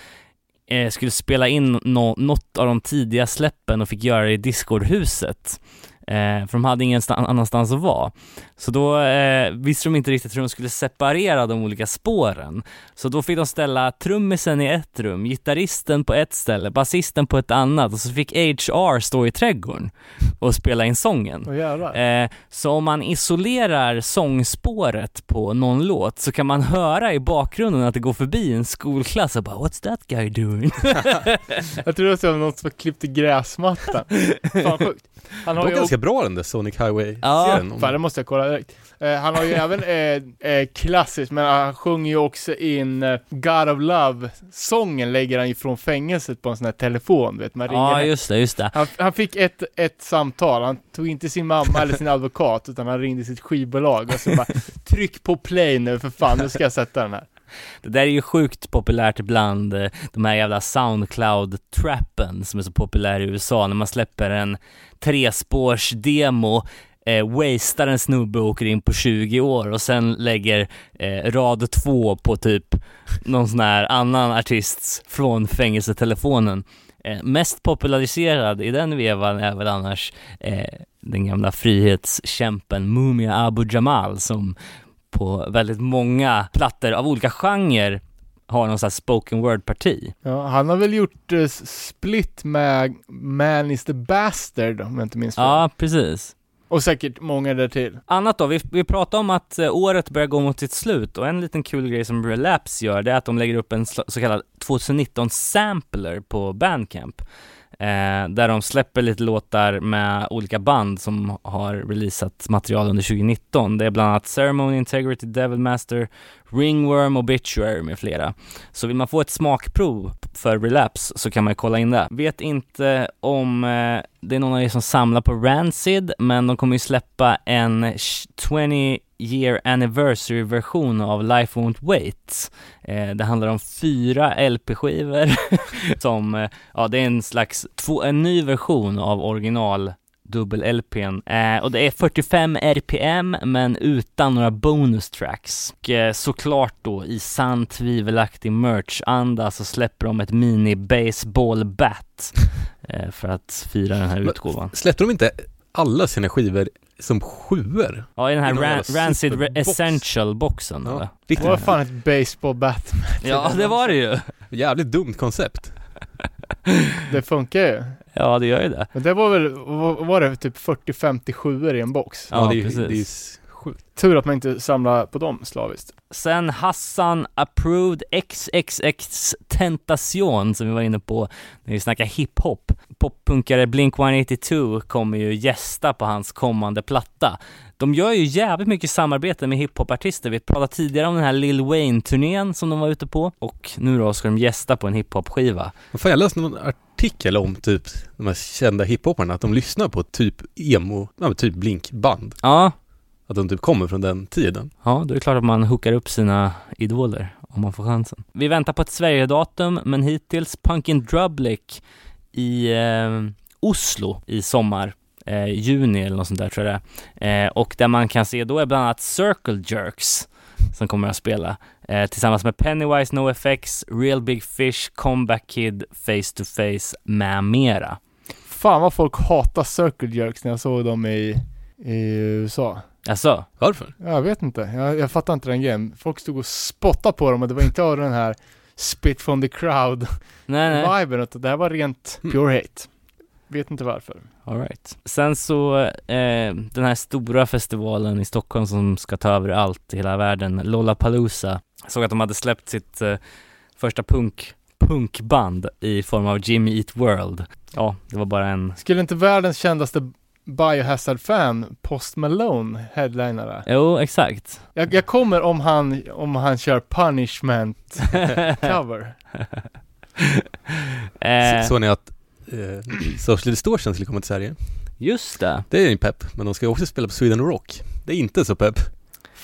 eh, skulle spela in nå något av de tidiga släppen och fick göra det i Discordhuset. Eh, för de hade ingen annanstans att vara. Så då eh, visste de inte riktigt hur de skulle separera de olika spåren. Så då fick de ställa trummisen i ett rum, gitarristen på ett ställe, basisten på ett annat och så fick HR stå i trädgården och spela in sången. Jävlar. Eh, så om man isolerar sångspåret på någon låt så kan man höra i bakgrunden att det går förbi en skolklass och bara “What's that guy doing?” Jag tror att det var någon som klippte gräsmattan. Fan sjukt. Han Det har var ju ganska bra den där Sonic Highway-serien. Ja, om- Fan, det måste jag kolla direkt. Eh, han har ju även eh, eh, klassiskt, men han sjunger ju också in eh, God of Love-sången lägger han ju från fängelset på en sån här telefon, vet man ringer ja just det, just det. han, han fick ett, ett samtal, han tog inte sin mamma eller sin advokat, utan han ringde sitt skivbolag och så bara Tryck på play nu för fan, nu ska jag sätta den här. Det där är ju sjukt populärt bland eh, de här jävla Soundcloud-trappen som är så populär i USA när man släpper en trespårs-demo eh, wastar en snubbe och åker in på 20 år och sen lägger eh, rad två på typ någon sån här annan artists från fängelsetelefonen. Eh, mest populariserad i den vevan är väl annars eh, den gamla frihetskämpen Mumia Abu Jamal som på väldigt många plattor av olika genrer har någon sån här spoken word-parti. Ja, han har väl gjort eh, split med Man is the Bastard, om jag inte minns fel. Ja, precis. Och säkert många där till. Annat då, vi, vi pratade om att eh, året börjar gå mot sitt slut och en liten kul grej som Relapse gör det är att de lägger upp en så kallad 2019 sampler på Bandcamp. Eh, där de släpper lite låtar med olika band som har releasat material under 2019. Det är bland annat Ceremony, Integrity, Devilmaster, Ringworm, Obituary med flera. Så vill man få ett smakprov för Relapse så kan man ju kolla in det. Vet inte om eh, det är någon av er som samlar på Rancid, men de kommer ju släppa en 20 year anniversary version av Life Won't Wait. Eh, det handlar om fyra LP-skivor som, eh, ja det är en slags, två, en ny version av original dubbel-LPn eh, och det är 45 RPM men utan några bonus tracks. Och eh, såklart då i sann tvivelaktig merch-anda så släpper de ett mini baseball bat eh, för att fira den här Men- utgåvan. Släppte de inte alla sina skivor som sjuor? Ja, i den här Ran- Rancid superbox. Essential-boxen eller? Det var fan ett baseball bat. Ja, det var det ju. jävligt dumt koncept. Det funkar ju. Ja, det gör ju det. Men det var väl, var det, typ 40-50 sjuor i en box? Ja, det är ju precis. Sjukt. Tur att man inte samlar på dem slaviskt. Sen Hassan Approved XXX Tentacion som vi var inne på när vi snackade hiphop. Poppunkare Blink-182 kommer ju gästa på hans kommande platta. De gör ju jävligt mycket samarbete med hiphopartister. Vi pratade tidigare om den här Lil Wayne-turnén som de var ute på och nu då ska de gästa på en hiphop-skiva. Fan, jag läste någon artikel om typ de här kända hiphoparna, att de lyssnar på typ emo, ja typ blinkband. Ja, Att de typ kommer från den tiden. Ja, då är det klart att man hookar upp sina idoler om man får chansen. Vi väntar på ett Sverigedatum, men hittills Punkin Drublic i eh, Oslo i sommar. Eh, juni eller något sånt där tror jag det är. eh, Och där man kan se, då är bland annat Circle Jerks som kommer att spela eh, tillsammans med Pennywise, NoFX, Real Big Fish, Comeback Kid, Face to Face med mera. Fan vad folk hatar circle jerks när jag såg dem i, i USA. Alltså, Varför? Jag vet inte, jag, jag fattar inte den grejen. Folk stod och spottade på dem och det var inte av den här spit from the crowd nej nej. viben utan det här var rent Mm. pure hate. Vet inte varför. All right. Sen så, eh, den här stora festivalen i Stockholm som ska ta över allt i hela världen, Lollapalooza. Jag såg att de hade släppt sitt eh, första punk, punkband i form av Jimmy Eat World. Ja, det var bara en... Skulle inte världens kändaste Biohazard-fan Post Malone headlina det? Jo, exakt. Jag, jag kommer om han, om han kör punishment cover. eh, Så, såg ni att eh, Social Distortion skulle komma till Sverige? just det. Det är ju pepp, men de ska också spela på Sweden Rock. Det är inte så pepp.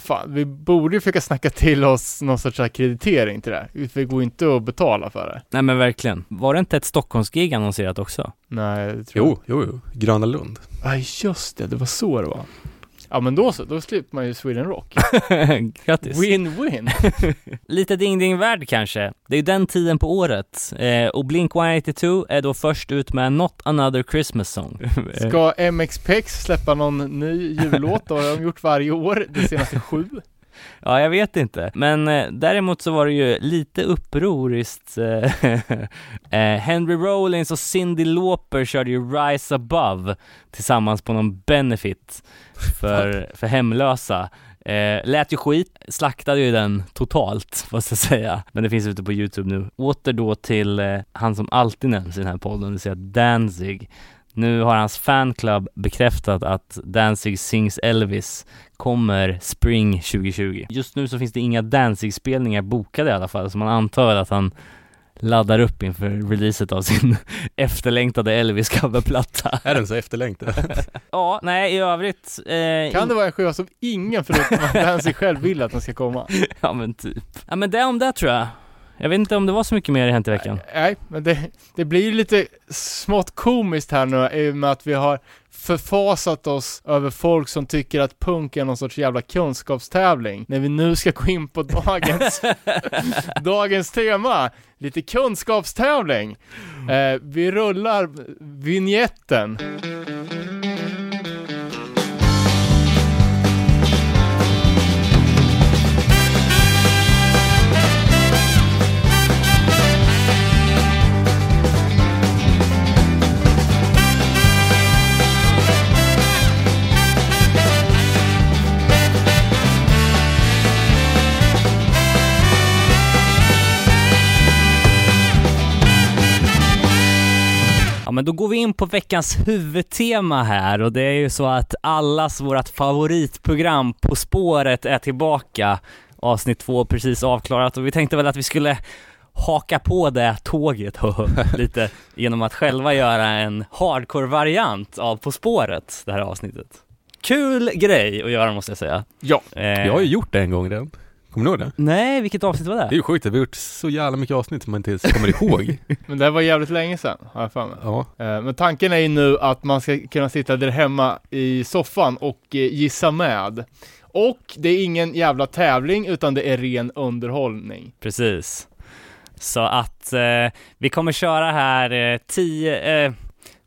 Fan, vi borde ju försöka snacka till oss någon sorts akkreditering till det. här. Det går ju inte att betala för det. Nej men verkligen. Var det inte ett Stockholmsgig annonserat också? Nej, det tror Jo, jo, jo. Gröna Lund. jag. Ja, just det. Det var så det var. Ja men då så, då slipper man ju Sweden Rock. Grattis! Win-win. Lite ding-ding-värld kanske. Det är ju den tiden på året. Eh, och Blink-182 är då först ut med Not Another Christmas Song. Ska MXPX släppa någon ny jullåt? Det har de gjort varje år, de senaste sju. Ja, jag vet inte. Men eh, däremot så var det ju lite upproriskt. Eh, eh, Henry Rollins och Cyndi Lauper körde ju Rise Above tillsammans på någon benefit för, för hemlösa. Eh, lät ju skit, slaktade ju den totalt, måste jag säga. Men det finns ute på Youtube nu. Åter då till eh, han som alltid nämns i den här podden, det vill säga Danzig. Nu har hans fanclub bekräftat att Danzig Sings Elvis kommer Spring 2020. Just nu så finns det inga Danzig-spelningar bokade i alla fall, så man antar att han laddar upp inför releaset av sin efterlängtade Elvis coverplatta. Är den så efterlängtad? ja, nej i övrigt. Eh, Kan det vara en skiva som ingen förutom Danzig själv vill att den ska komma? ja men typ. Ja men det om det tror jag. Jag vet inte om det var så mycket mer i Hänt i veckan. Nej, men det, det blir ju lite smått komiskt här nu i och med att vi har förfasat oss över folk som tycker att punk är någon sorts jävla kunskapstävling. När vi nu ska gå in på dagens, dagens tema, lite kunskapstävling. Eh, vi rullar vignetten. Vi in på veckans huvudtema här och det är ju så att allas vårat favoritprogram På spåret är tillbaka. Avsnitt två precis avklarat och vi tänkte väl att vi skulle haka på det tåget lite genom att själva göra en hardcore-variant av På spåret, det här avsnittet. Kul grej att göra måste jag säga. Ja. Eh, Jag har ju gjort det en gång redan. Kommer du ihåg det? Nej, vilket avsnitt var det? Det är ju sjukt, vi har gjort så jävla mycket avsnitt som man inte ens kommer ihåg. Men det var jävligt länge sedan, har jag för mig. Ja, Eh, Men tanken är ju nu att man ska kunna sitta där hemma i soffan och eh, gissa med. Och det är ingen jävla tävling utan det är ren underhållning. Precis. Så att eh, vi kommer köra här 10 eh,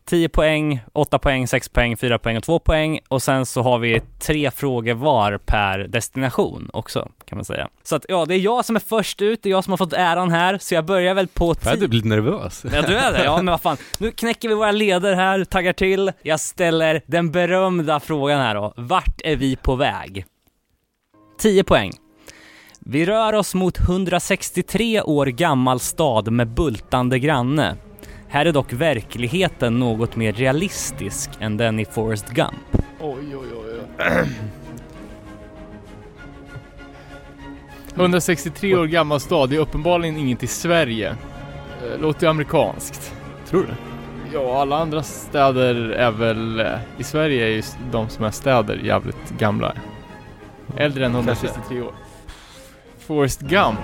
10 poäng, 8 poäng, 6 poäng, 4 poäng och 2 poäng och sen så har vi tre frågor var per destination också kan man säga. Så att ja, det är jag som är först ut, det är jag som har fått äran här, så jag börjar väl på jag är 10 typ lite nervös. Ja du är det? Ja men vad fan. Nu knäcker vi våra leder här, taggar till. Jag ställer den berömda frågan här då. Vart är vi på väg? 10 poäng. Vi rör oss mot 163 år gammal stad med bultande granne. Här är dock verkligheten något mer realistisk än den i Forrest Gump. Oj, oj, oj. oj. 163 år gammal stad, det är uppenbarligen inget i Sverige. Eh, Låter ju amerikanskt. Tror du? Ja, alla andra städer är väl... eh, I Sverige är ju de som är städer jävligt gamla. Äldre än 163 år. Forrest Gump.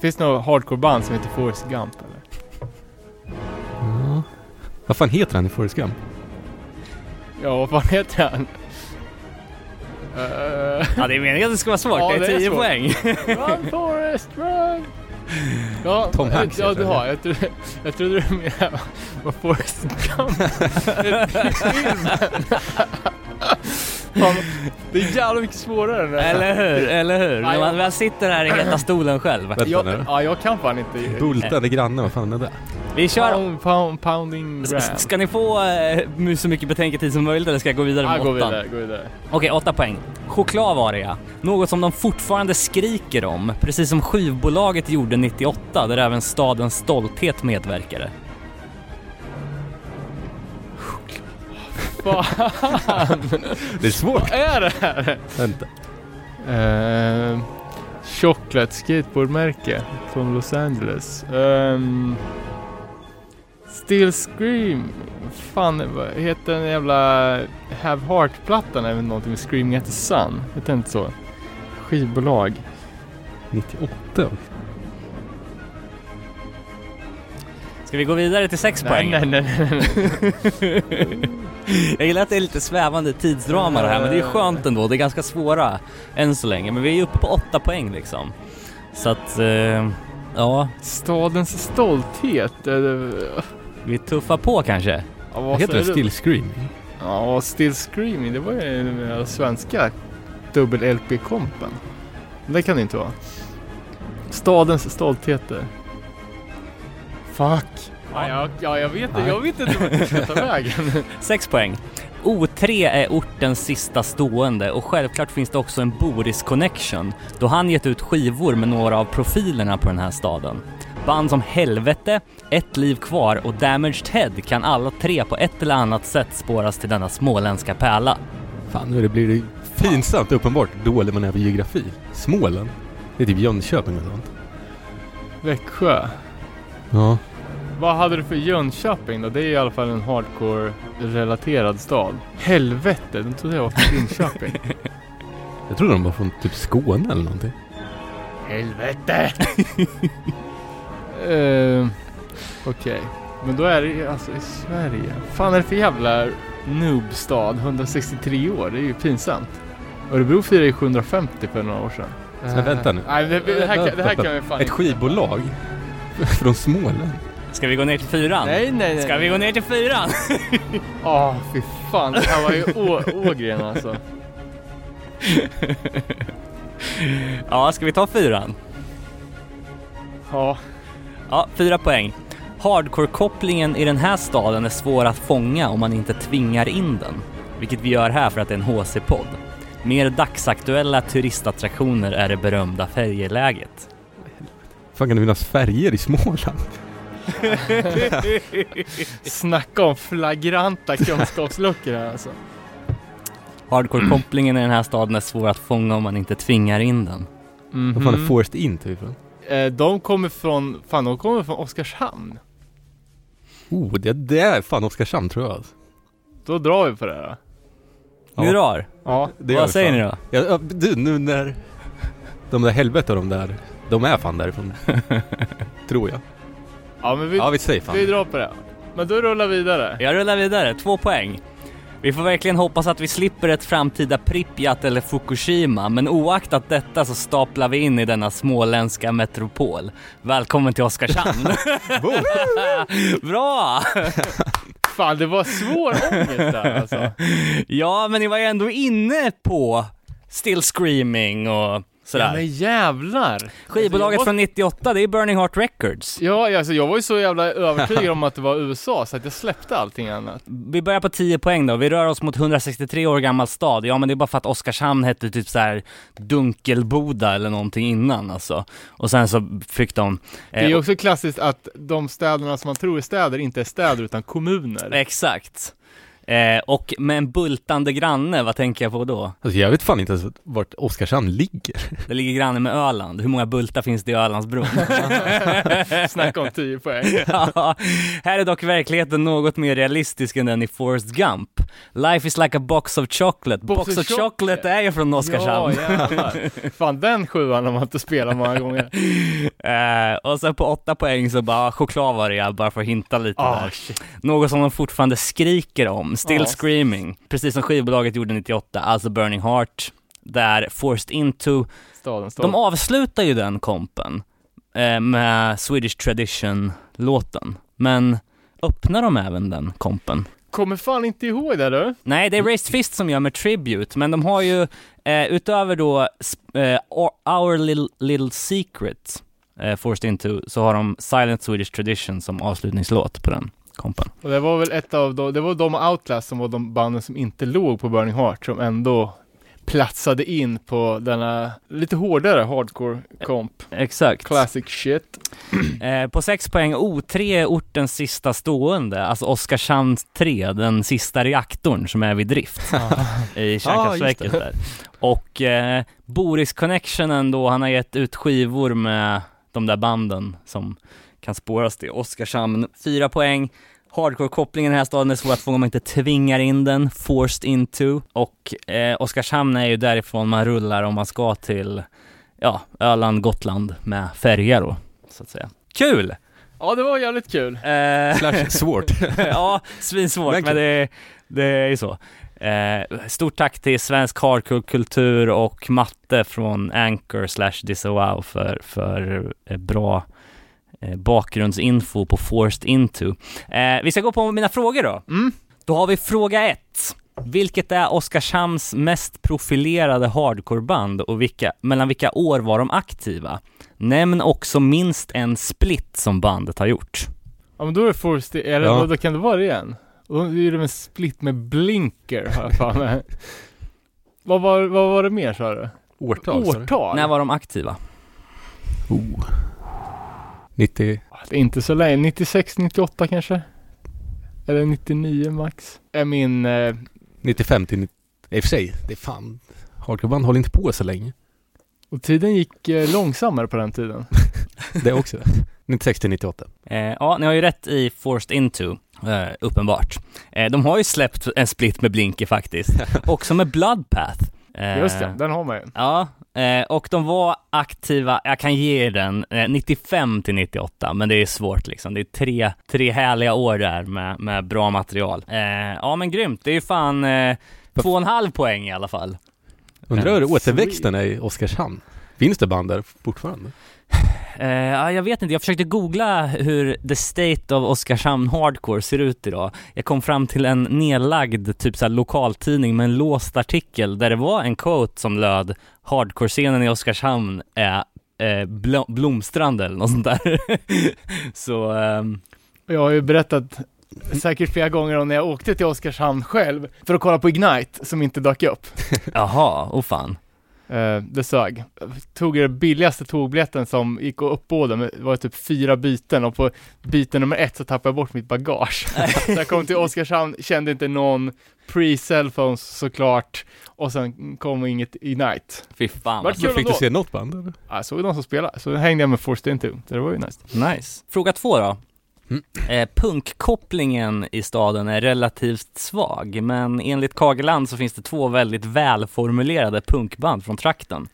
Finns det något hardcore-band som heter Forrest Gump eller? Vad fan heter han i Forrest Gump? Ja, vad fan heter han? Eh, Ja det är meningen att det ska vara svårt, Ja, det är det är 10 svårt. poäng. run Forrest, run! Ja, Tom Hanks Ja, du har. Jag, trodde, jag trodde du menade vad Forrest Gump Det är jävla mycket svårare än det här. eller hur, eller hur? När man jag- väl sitter här i heta stolen själv. Vänta jag, nu. ja, jag kan fan inte. Bultande granne, vad fan är det? Vi kör Pound, pound, pounding S- ram. Ska ni få eh, så mycket betänketid som möjligt eller ska jag gå vidare med Ja, gå åttan? vidare, gå vidare. Okej, åtta poäng. Choklad var det ja. Något som de fortfarande skriker om, precis som skivbolaget gjorde 98 där även stadens stolthet medverkade. Fan, Det är svårt. vad är det här? Vänta. Uh, chocolate skateboardmärke från Los Angeles. Um, Still Scream. Fan, vad heter den jävla Have Heart-plattan? Är väl någonting med Screaming at the Sun? Heter inte så? Skivbolag. 98. Ska vi gå vidare till sex Nej, poäng? nej, nej, nej. Jag gillar att det är lite svävande tidsramar här, men det är skönt ändå. Det är ganska svåra än så länge, men vi är uppe på åtta poäng liksom. Så att, eh, ja, Stadens stolthet. eh, det- vi tuffar på kanske. Ja, vad heter det? Still Screaming? Ja, Still Screaming. Det var ju den svenska dubbel-LP-kompen. Det kan det inte vara. Stadens stoltheter. Fuck. Ja, jag, ja, jag vet inte. Jag vet inte vart jag ska ta vägen. Sex poäng. O3 är ortens sista stående och självklart finns det också en Boris connection då han gett ut skivor med några av profilerna på den här staden. Band som Helvete, Ett liv kvar och Damaged Head kan alla tre på ett eller annat sätt spåras till denna småländska pärla. Fan, nu blir det pinsamt uppenbart dålig man är på geografi. Småland? Det är typ Jönköping och sånt. Växjö. Ja. Vad hade du för Jönköping då? Det är i alla fall en hardcore-relaterad stad. Helvete, den trodde jag var från Linköping. Jag trodde de var från typ Skåne eller någonting. Helvete! uh, Okej, men då är det ju alltså i Sverige. fan är det för jävla noobstad? 163 år, det är ju pinsamt. Örebro firade ju 750 för några år sedan. Men vänta nu. Nej, det, det, här, kan- det här kan vi fan Ett skivbolag? Från Småland? Ska vi gå ner till fyran? Nej, nej, nej. Ska vi gå ner till fyran? Åh, fy fan. Det här var ju Ågren alltså. ja, ska vi ta fyran? Ja, Ja, fyra poäng. Hardcore-kopplingen i den här staden är svår att fånga om man inte tvingar in den. Vilket vi gör här för att det är en HC-podd. Mer dagsaktuella turistattraktioner är det berömda färjeläget. fan kan det finnas färger i Småland? snacka om flagranta kunskapsluckor här alltså. Hardcore-kopplingen i den här staden är svår att fånga om man inte tvingar in den. Vad fan är. Forced In typ? Eh, De kommer från, fan de kommer från Oskarshamn. Oh, det, det är fan Oskarshamn tror jag. alltså. Då drar vi på det här. Ja. Nu drar. Ja. Det Vad säger fan. ni då? Ja, ja, du, nu när de där helvete de där, de är fan därifrån. tror jag. Ja men vi, Ja, vi säger fan. vi drar på det. Men då rullar vi vidare. Jag rullar vidare, två poäng. Vi får verkligen hoppas att vi slipper ett framtida Pripyat eller Fukushima, men oaktat detta så staplar vi in i denna småländska metropol. Välkommen till Oskarshamn! Bra! Fan det var svår ångest där alltså. Ja, men ni var ju ändå inne på Still Screaming och sådär. Ja, men jävlar. Skivbolaget alltså, från 98, det är Burning Heart Records. Ja, alltså jag var ju så jävla övertygad om att det var USA så att jag släppte allting annat. Vi börjar på 10 poäng då, vi rör oss mot 163 år gammal stad. Ja men det är bara för att Oskarshamn hette typ så här Dunkelboda eller någonting innan alltså. Och sen så fick de... Det är ju eh, också klassiskt att de städerna som man tror är städer inte är städer utan kommuner. Exakt. Eh, och med en bultande granne, vad tänker jag på då? Alltså jag vet fan inte ens vart Oskarshamn ligger. Det ligger granne med Öland. Hur många bultar finns det i Ölandsbron? Snacka om 10 poäng. Ja, här är dock verkligheten något mer realistisk än den i Forrest Gump. Life is like a box of chocolate. Box, Box of chocolate. chocolate. är ju från Oskarshamn. Ja. Fan den sjuan har man inte spelat många gånger. Eh, och sen på åtta poäng så bara choklad var det ja, bara för att hinta lite Ah, där. shit. Något som de fortfarande skriker om, Still. Screaming. Precis som skivbolaget gjorde 98, alltså Burning Heart. Där Forced Into, Staden, staden. de avslutar ju den kompen eh, med Swedish Tradition-låten. Men öppnar de även den kompen? Kommer fan inte ihåg det du. Nej, det är Raised Fist som gör med Tribute, men de har ju eh, utöver då eh, Our Little, Little Secret, eh, Forced Into, så har de Silent Swedish Tradition som avslutningslåt på den kompen. Och det var väl ett av de, det var de Outlast som var de banden som inte låg på Burning Heart som ändå platsade in på denna lite hårdare hardcore komp. Exakt. Classic shit. Eh, på sex poäng, O3 är ortens sista stående, alltså Oskarshamn 3, den sista reaktorn som är vid drift i kärnkraftverket där. Och eh, Boris Connectionen då, han har gett ut skivor med de där banden som kan spåras till Oskarshamn. Fyra poäng. Hardcore-kopplingen i den här staden är svår att få om man inte tvingar in den, forced into. Och eh, Oskarshamn är ju därifrån man rullar om man ska till, ja, Öland, Gotland med färja då, så att säga. Kul! Ja, det var jävligt kul. Eh, Slash svårt. ja, svinsvårt, Men men det, det är ju så. Eh, stort tack till Svensk Hardcore-kultur och matte från Anchor slash Disavow för, för eh, bra bakgrundsinfo på Forced Into. Eh, vi ska gå på mina frågor då. Mm. Då har vi fråga ett. Vilket är Oskarshamns mest profilerade hardcoreband och vilka, mellan vilka år var de aktiva? Nämn också minst en split som bandet har gjort. Ja men då är det Forced, eller Ja. då kan det vara det igen? Och då är det en split med Blinker har jag för mig. vad, var, vad var det mer sa du? Årtal? Årtal? När var de aktiva? Oh. 90... Det är inte så länge, 96, 98 kanske? Eller 99 max? Är min, eh, 95 till... 90 I och för sig, det är fan... Hardcoreband håller inte på så länge. och tiden gick eh, långsammare på den tiden. Det också. 96 till 98. Eh, ja, ni har ju rätt i Forced Into, eh, uppenbart. Eh, de har ju släppt en split med Blinky faktiskt, också med Bloodpath. Eh, Just det, den har man ju. Ja, eh, och de var aktiva, jag kan ge er den, eh, 95 till 98, men det är svårt liksom. Det är tre, tre härliga år där med, med bra material. Eh, ja men grymt, det är ju fan eh, två och en halv poäng i alla fall. Undrar hur återväxten är i Oskarshamn? Finns det band där fortfarande? Ja, jag vet inte, jag försökte googla hur the state of Oskarshamn hardcore ser ut idag. Jag kom fram till en nedlagd typ så här, lokaltidning med en låst artikel där det var en quote som löd Hardcore-scenen i Oskarshamn är eh, bl- blomstrande eller något sånt där. så ehm, Jag har ju berättat säkert flera gånger om när jag åkte till Oskarshamn själv för att kolla på Ignite som inte dök upp. jaha, oh fan. Eh, det sög. Tog den billigaste tågbiljetten som gick att uppbåda, det var typ fyra byten och på byte nummer ett så tappade jag bort mitt bagage. så jag kom till Oskarshamn, kände inte någon, pre-cellphones såklart, och sen kom inget Ignite. Fy fan. Vart kul Fick du se något band eller? Jag såg de som spelade, så hängde jag med Forced Into, så det var ju nice. Nice. Fråga två då. Mm. Eh, punkkopplingen i staden är relativt svag, men enligt Kageland så finns det två väldigt välformulerade punkband från trakten.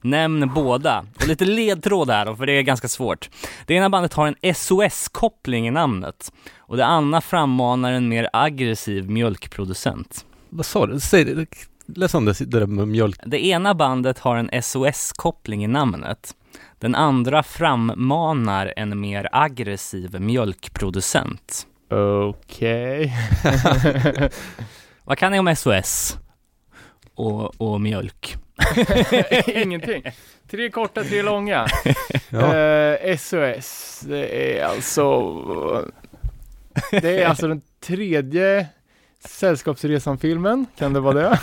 Nämn båda. Och lite ledtråd här då, för det är ganska svårt. Det ena bandet har en SOS-koppling i namnet och det andra frammanar en mer aggressiv mjölkproducent. Vad sa du? Säg det. Läs om det, det där med mjölk. Det ena bandet har en SOS-koppling i namnet. Den andra frammanar en mer aggressiv mjölkproducent. Okej. Vad kan ni om SOS? Och, och mjölk? Ingenting. Tre korta, tre långa. Ja. Eh, SOS, det är alltså... Det är alltså den tredje Sällskapsresan-filmen, kan det vara det?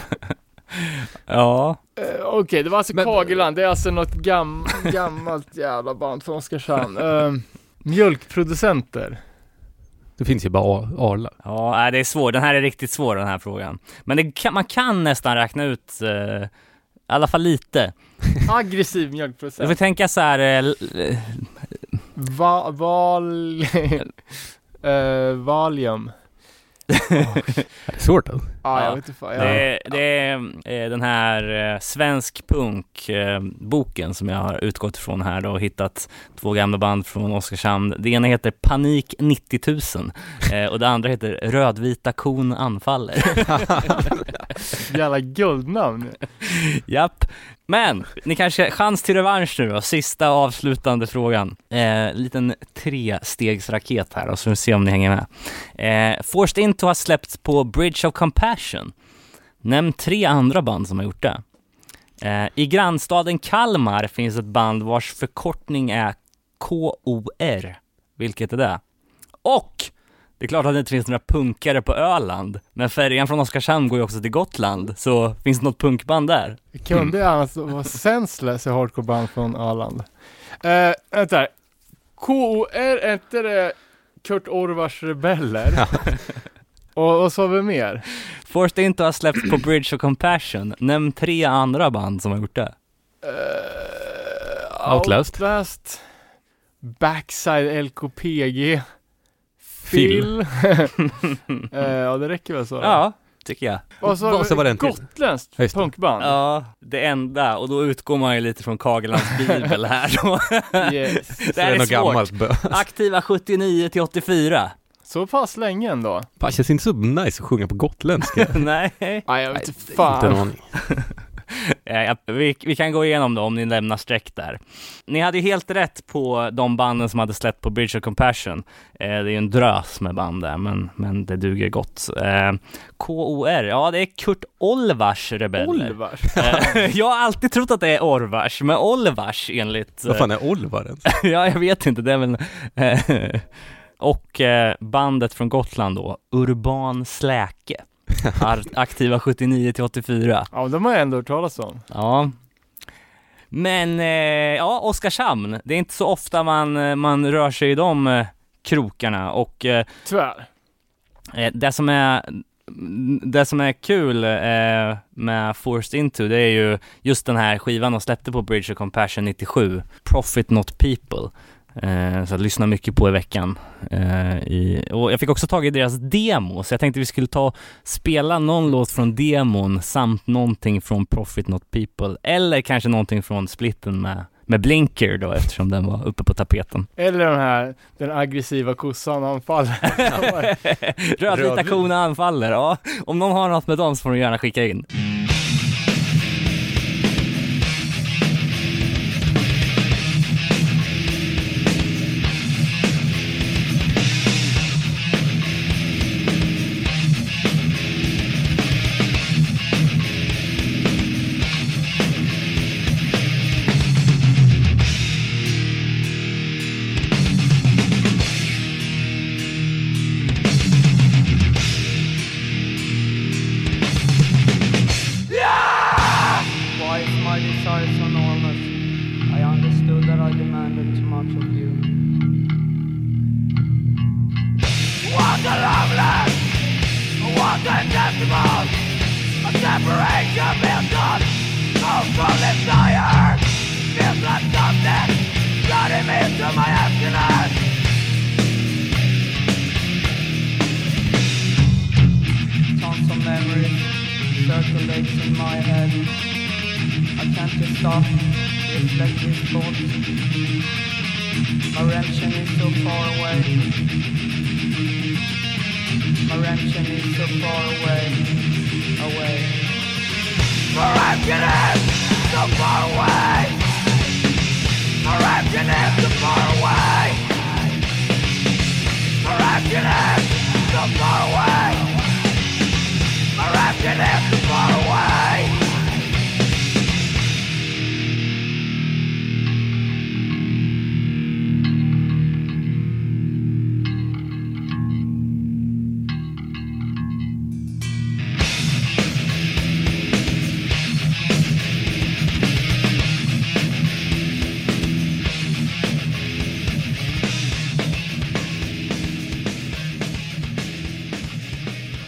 Ja. Eh, Okej, det var alltså Men- Kageland, det är alltså något gam gammalt jävla band från Oskarshamn. Eh, mjölkproducenter. Det finns ju bara Arla. Ja, det är svårt. Den här är riktigt svår den här frågan. Men det kan, man kan nästan räkna ut, eh, i alla fall lite. Aggressiv Du får mjölkproducent. tänka så här, Va val... eh, Valium. Det är svårt alltså. Ah, Ja, jag vet inte fan. det, Ja. är- det är eh, den här eh, svensk punk eh, som jag har utgått ifrån här då och hittat två gamla band från Oskarshamn. Det ena heter Panik 90 000 eh, och det andra heter Rödvita kon anfaller. Jävla guldnamn. Japp. Men, ni kanske, chans till revansch nu då, sista avslutande frågan. Eh, liten trestegsraket här och så får vi se om ni hänger med. Eh, Forced Into har släppts på Bridge of Compassion. Nämn tre andra band som har gjort det. Eh, I grannstaden Kalmar finns ett band vars förkortning är KOR. Vilket är det? Och det är klart att det inte finns några punkare på Öland, men färjan från Oskarshamn går ju också till Gotland, så finns det något punkband där? Kunde mm. annars vara senseless i hardcoreband från Öland. Eh, vänta här. KOR, är inte det Kurt Orvars rebeller? och vad sa vi mer? Forced Into har släppts på Bridge of Compassion. Nämn tre andra band som har gjort det. Uh, Outlast. Outlast. Backside LKPG. Phil. Eh, ja, det räcker väl så? Ja, tycker jag. Och så, Och så var det en till. Gotländskt just det. punkband. Ja, det enda, och då utgår man ju lite från Kagelands bibel här då. Yes. det här är något svårt. gammalt bö. Aktiva 79 till 84. Så pass länge ändå. Fan, känns inte så nice att sjunga på gotländska. Nej. Nej, jag vet inte Inte en fan. aning. Ja, vi, vi kan gå igenom då om ni lämnar streck där. Ni hade ju helt rätt på de banden som hade släppt på Bridge of Compassion. Eh, det är ju en drös med band där, men, men det duger gott. Eh, KOR, ja det är Kurt Olvars rebeller. Olvars. Eh, jag har alltid trott att det är Orvars, men Olvars enligt... Vad fan är Olvar ens? ja, jag vet inte, det är väl... eh, och eh, bandet från Gotland då, Urban Släke. Aktiva 79 till 84. Ja, de har jag ändå hört talas om. Ja. Men, eh, ja, Oskarshamn. Det är inte så ofta man, eh, man rör sig i de eh, krokarna och eh, Tyvärr. eh, det som är det som är kul eh, med Forced Into, det är ju just den här skivan de släppte på Bridge of Compassion 97, Profit Not People. Eh, så jag lyssnar mycket på i veckan. Eh, i, och jag fick också tag i deras demo, så jag tänkte vi skulle ta spela någon låt från demon samt någonting från Profit Not People. Eller kanske någonting från splitten med, med Blinker då, eftersom den var uppe på tapeten. Eller den här, den aggressiva kossan anfaller. Rödvita Rödvit. korna anfaller, ja. Om någon har något med dem så får de gärna skicka in.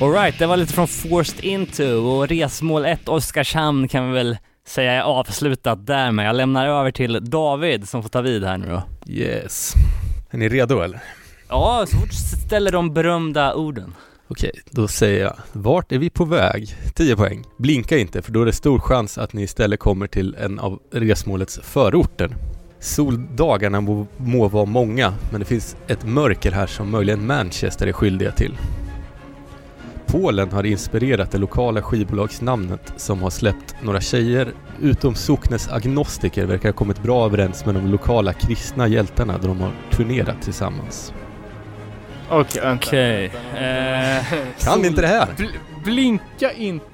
Alright, det var lite från Forced Into och resmål 1 Oskarshamn kan vi väl säga är avslutat därmed. Jag lämnar över till David som får ta vid här nu då. Yes. Är ni redo eller? Ja, så fort ställer de berömda orden. Okej, då säger jag Vart är vi på väg? 10 poäng. Blinka inte för då är det stor chans att ni istället kommer till en av resmålets förorter. Soldagarna må, må vara många, men det finns ett mörker här som möjligen Manchester är skyldiga till. Polen har inspirerat det lokala skivbolagsnamnet som har släppt några tjejer utom socknes agnostiker verkar ha kommit bra överens med de lokala kristna hjältarna då de har turnerat tillsammans. Okej. Okej. vänta. Eh, Kan inte det här? Bl- blinka inte.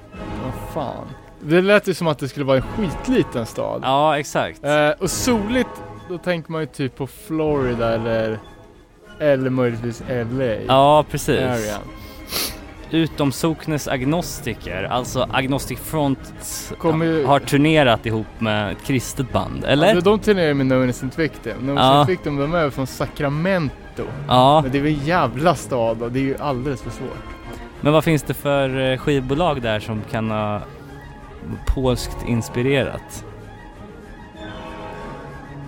Vad fan. Det lät ju som att det skulle vara en skitliten stad. ja, exakt. Eh, och soligt, då tänker man ju typ på Florida eller eller möjligtvis LA. Ja, precis. Area. Utom Socknes agnostiker, alltså Agnostic Front ju- har turnerat ihop med ett kristet band, eller? Ja, de turnerar med No Innocent Victim. No Ja. Innocent Victim, de är från Sacramento. Ja, Men det är väl en jävla stad och det är ju alldeles för svårt. men vad finns det för eh, skivbolag där som kan ha polskt inspirerat?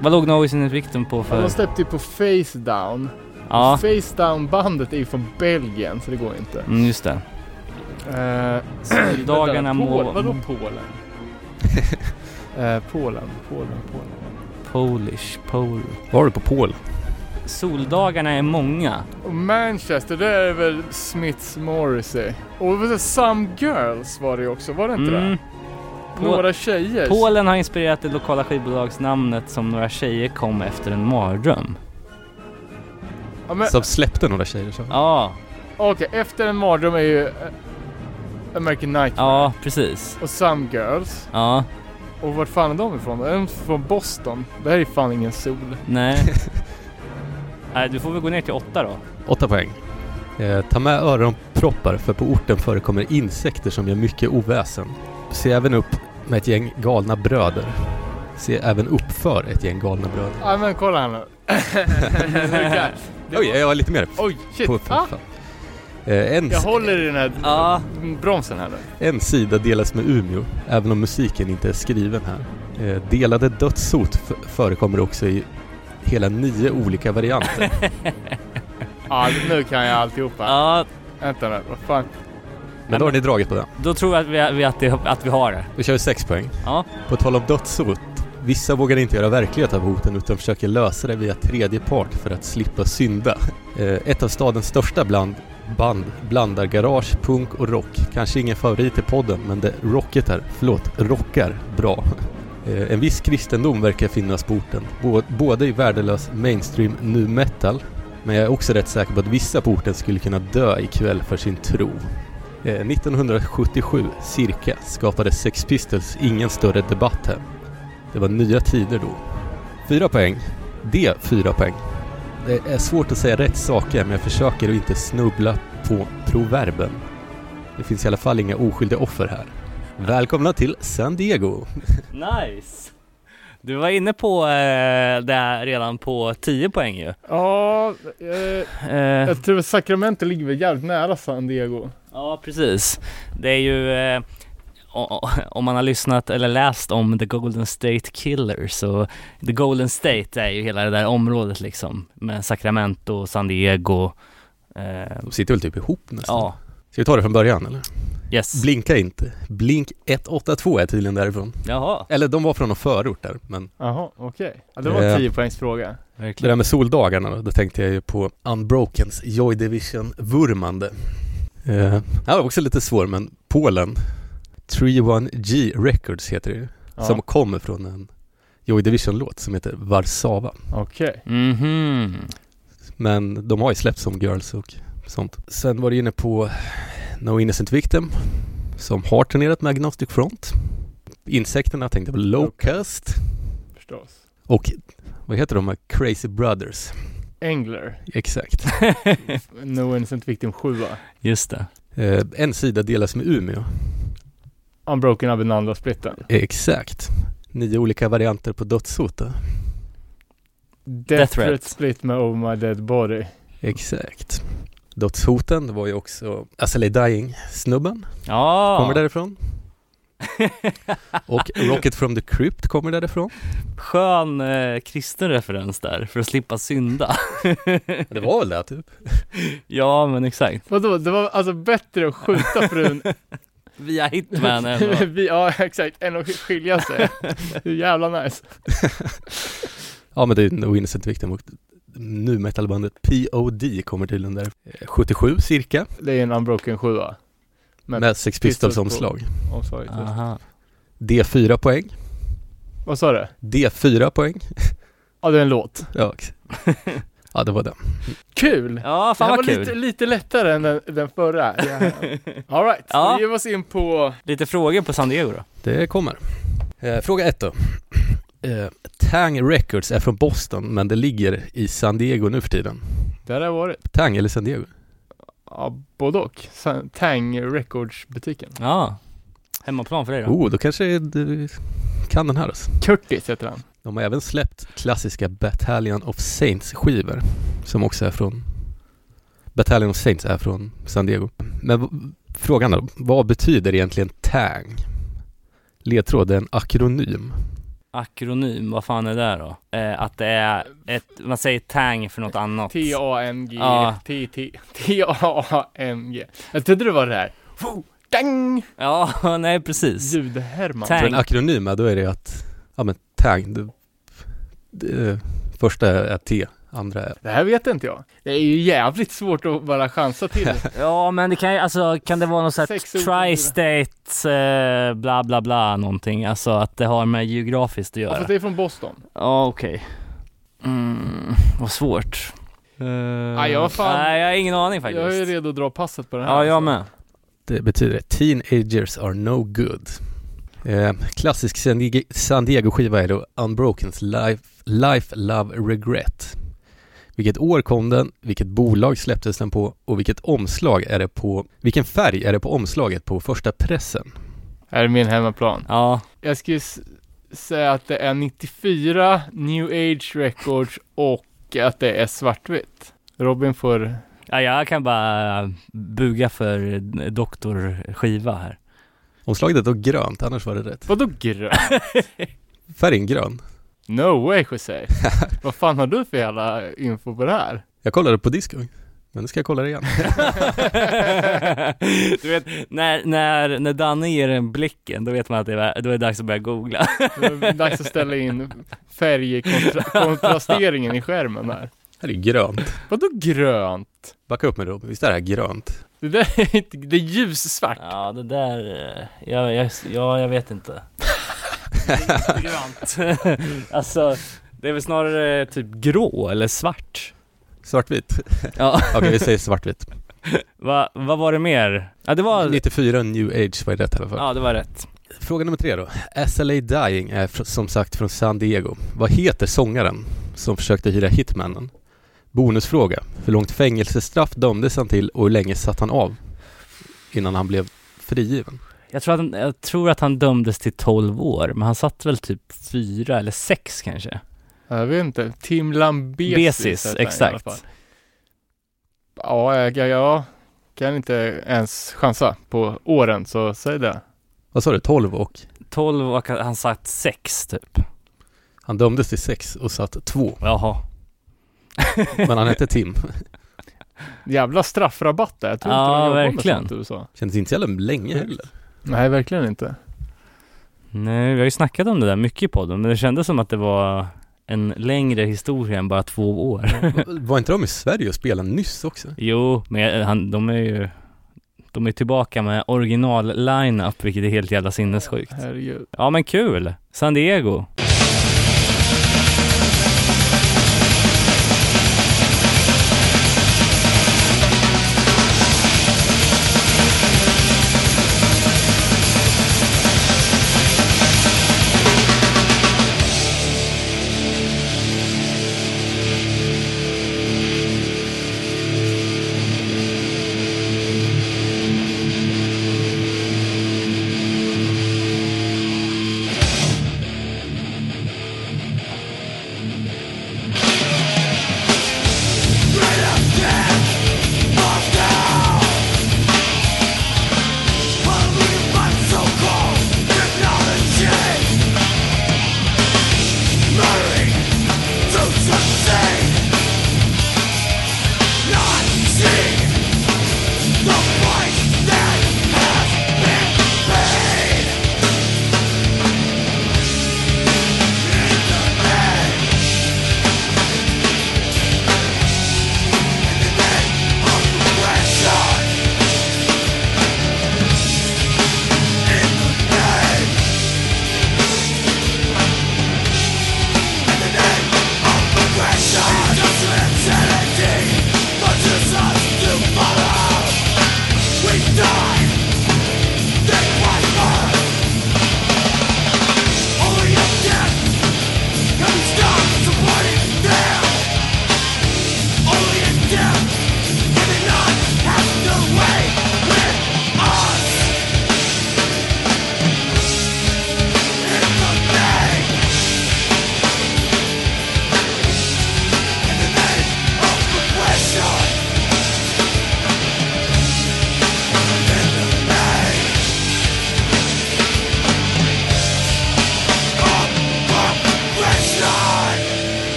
Vad låg No Innocent Victim på Ja. för? De släppte ju på Face Down. Ja, Face Down bandet är ju från Belgien så det går inte. mm, just det. Soldagarna vänta, må... Pol, vadå Polen? eh, Polen, Polen, Polen. Polish, Pol. Var du på Pol? Soldagarna är många. Och Manchester, det är väl Smiths Morrissey. Och vad säger Some Girls var det ju också, var det inte Mm. det? Några tjejer. Polen har inspirerat det lokala skivbolagsnamnet som några tjejer kom efter en mardröm. Ja, men, Som släppte några tjejer så. Ja, Okej, efter en mardröm är ju eh, American Nightmare. ja precis. Och Some Girls. Ja, Och vart fan är de ifrån? Är de från Boston? Det här är fan ingen sol. nej. Nej, du får väl gå ner till åtta då. Åtta poäng. Eh, ta med öronproppar för på orten förekommer insekter som gör mycket oväsen. Se även upp med ett gäng galna bröder. Se även upp för ett gäng galna bröder. Ja men kolla här nu. Det Oj, var- jag har lite mer. Oj, shit. På, ah, fan. Eh, en, jag håller i den här Ja. bromsen här nu. en sida delas med Umeå, även om musiken inte är skriven här. Eh, delade dödshot förekommer också i hela nio olika varianter. Ja, nu kan jag alltihopa. Ja, Vänta nu, vad fan. Men då har ni dragit på det. då tror jag att vi, vi- att, det, att vi har det. Då kör vi sex poäng. Ja. På tal om dödshot. Vissa vågar inte göra verklighet av hoten utan försöker lösa det via tredje part för att slippa synda. Eh, ett av stadens största bland band blandar garage, punk och rock. Kanske ingen favorit i podden men det rocket förlåt, rockar bra. Eh, en viss kristendom verkar finnas på orten. Både i värdelös mainstream nu metal men jag är också rätt säker på att vissa på orten skulle kunna dö ikväll för sin tro. Eh, 1977, cirka, skapade Sex Pistols ingen större debatt här. Det var nya tider då. Fyra poäng. Det fyra poäng. Det är svårt att säga rätt saker men jag försöker att inte snubbla på proverben. Det finns i alla fall inga oskyldiga offer här. Välkomna till San Diego! Nice! Du var inne på eh, det här redan på 10 poäng ju. Ja, eh, Eh, jag tror att Sacramento ligger väl jävligt nära San Diego. ja, precis. Det är ju, eh, om man har lyssnat eller läst om The Golden State Killers så The Golden State är ju hela det där området liksom med Sacramento, San Diego. Eh, De sitter väl typ ihop nästan? ja, Ska vi ta det från början eller? yes. Blinka inte. Blink 182 är tydligen därifrån. Jaha, Eller de var från någon förort där men Jaha, okej. Ja, det var Eh. en 10 poängs fråga. Det verkligen. där med soldagarna då, tänkte jag ju på Unbrokens Joy Division vurmande. Eh, det var också lite svår men Polen 31G Records heter det ju. Ja, Som kommer från en Joy Division-låt som heter Warszawa. Okej. Mhm. Men de har ju släppt som Girls och sånt. Sen var det inne på No Innocent Victim som har turnerat med Agnostic Front. Insekterna tänkte på Locust Förstås. och vad heter de? här? Crazy Brothers. Engler. Exakt. No Innocent Victim 7 Just det. Eh, en sida delas med Umeå. Unbroken Abinanda splitten. Exakt. Nio olika varianter på dödshot. Death, Threat. Threat split med Over My Dead Body. Exakt. Dödshoten var ju också SLA Dying-snubben. Ja. Kommer därifrån. Och Rocket from the Crypt kommer därifrån. Skön eh, kristen referens där för att slippa synda. Det var väl det typ. ja men exakt. Vadå, det var alltså bättre att skjuta frun Via Hitman Vi- Ja exakt, än att skilja sig. Det är jävla nice. Ja men det är No Innocent Victim och nu metalbandet POD kommer där. Eh, 77 cirka. Det är en Unbroken 7 Men Med Sex Pistols omslag. omslaget. just. Aha. D4 poäng. Vad sa du? D4 poäng. Ja det är en låt. Ja, ja det var det. Kul! Ja, det fan här vad var kul. lite, lite lättare än den, den förra. Ja. Alright, Ja. då ger vi oss in på Lite frågor på San Diego då. Det kommer. Eh, fråga ett då. Eh, Tang Records är från Boston men det ligger i San Diego nu för tiden. Där har jag varit. Tang eller San Diego? Ja, både och. San- Tang Records-butiken. Ja. Hemmaplan för dig då? Oh, då kanske du kan den här alltså. Curtis heter han. De har även släppt klassiska Battalion of Saints skivor som också är från Battalion of Saints är från San Diego. Men frågan då, vad betyder egentligen Tang? Ledtråd är en akronym. Akronym, vad fan är det då? Eh, att det är ett, man säger tang för något annat. T-A-N-G. Ja. T-A-N-G. Jag trodde det var det här. Fu, Dang! Ja, nej precis. Ljudhärman. Tang. För en akronym, då är det att, ja men tang, det, det, första är T, andra är Det här vet inte jag. Det är ju jävligt svårt att bara chansa till. Ja, men det kan ju, alltså kan det vara något sånt tri-state, eh, bla bla bla någonting, alltså att det har med geografiskt att Ja, göra. fast det är från Boston. Ja, okej. Mm, vad svårt. Uh, jag har fan- Nej, jag har ingen aning faktiskt. Jag är redo att dra passet på den här. Ja, jag alltså. med. Det betyder Teenagers are no good. Eh, klassisk San Diego- San Diego-skiva är då Unbrokens Life, Life Love Regret. Vilket år kom den, vilket bolag släpptes den på och vilket omslag är det på, vilken färg är det på omslaget på första pressen? Är min hemmaplan. Ja, Jag skulle säga att det är 94 New Age Records och att det är svartvitt. Robin får... ja jag kan bara buga för doktorskiva här. Omslaget är då grönt, annars var det rätt. Vadå grön? Färgen grön. No way Jose. Vad fan har du för jävla info på det här? Jag kollade på disco, men nu ska jag kolla det igen. du vet, när, när, när Danne ger en blicken, då vet man att det är, då är det dags att börja googla. Det är dags att ställa in färgkontrasteringen i skärmen här. Här är grönt. Vadå grönt? Backa upp med Robin, visst är det här grönt? Det där är inte, det är ljussvart. Ja, det där, eh, jag, jag, ja, jag vet inte. Grönt. alltså, det är väl snarare typ grå eller svart. Svartvitt? Ja, Okej, vi säger svartvitt. vad vad var det mer? Ja, det var, 94 New Age var rätt i alla fall. ja det var rätt. Fråga nummer tre då. SLA Dying är som sagt från San Diego. Vad heter sångaren som försökte hyra hitmannen? Bonusfråga. Hur långt fängelsestraff dömdes han till och hur länge satt han av innan han blev frigiven? Jag tror, att han, jag tror att han dömdes till 12 år, men han satt väl typ fyra eller sex kanske. Jag vet inte. Tim Lambesis. Besis, exakt. Ja, jag, jag, jag kan inte ens chansa på åren, så säg det. Vad sa du? 12 och? 12 och han satt sex typ. Han dömdes till sex och satt två. Jaha. Men han hette Tim. Jävla straffrabatt där. Jag tror Ja, inte de verkligen. med sånt i USA. Kändes inte så jävla länge heller. Nej, verkligen inte. Nej, vi har ju snackat om det där mycket i podden, men det kändes som att det var en längre historia än bara två år. Var inte de i Sverige och spelade nyss också? Jo, men han, de är ju de är tillbaka med original line-up, vilket är helt jävla sinnessjukt. Herregud. Ja men kul! San Diego.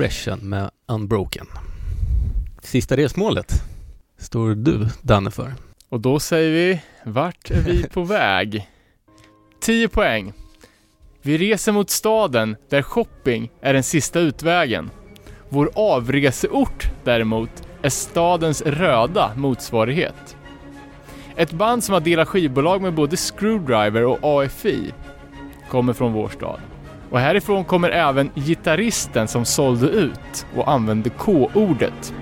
Progression med Unbroken. Sista resmålet. står du, Danne, för? Och då säger vi, vart är vi på väg? 10 poäng. Vi reser mot staden där shopping är den sista utvägen. Vår avreseort däremot är stadens röda motsvarighet. Ett band som har delat skivbolag med både Screwdriver och AFI kommer från vår stad. Och härifrån kommer även gitarristen som sålde ut och använde K-ordet.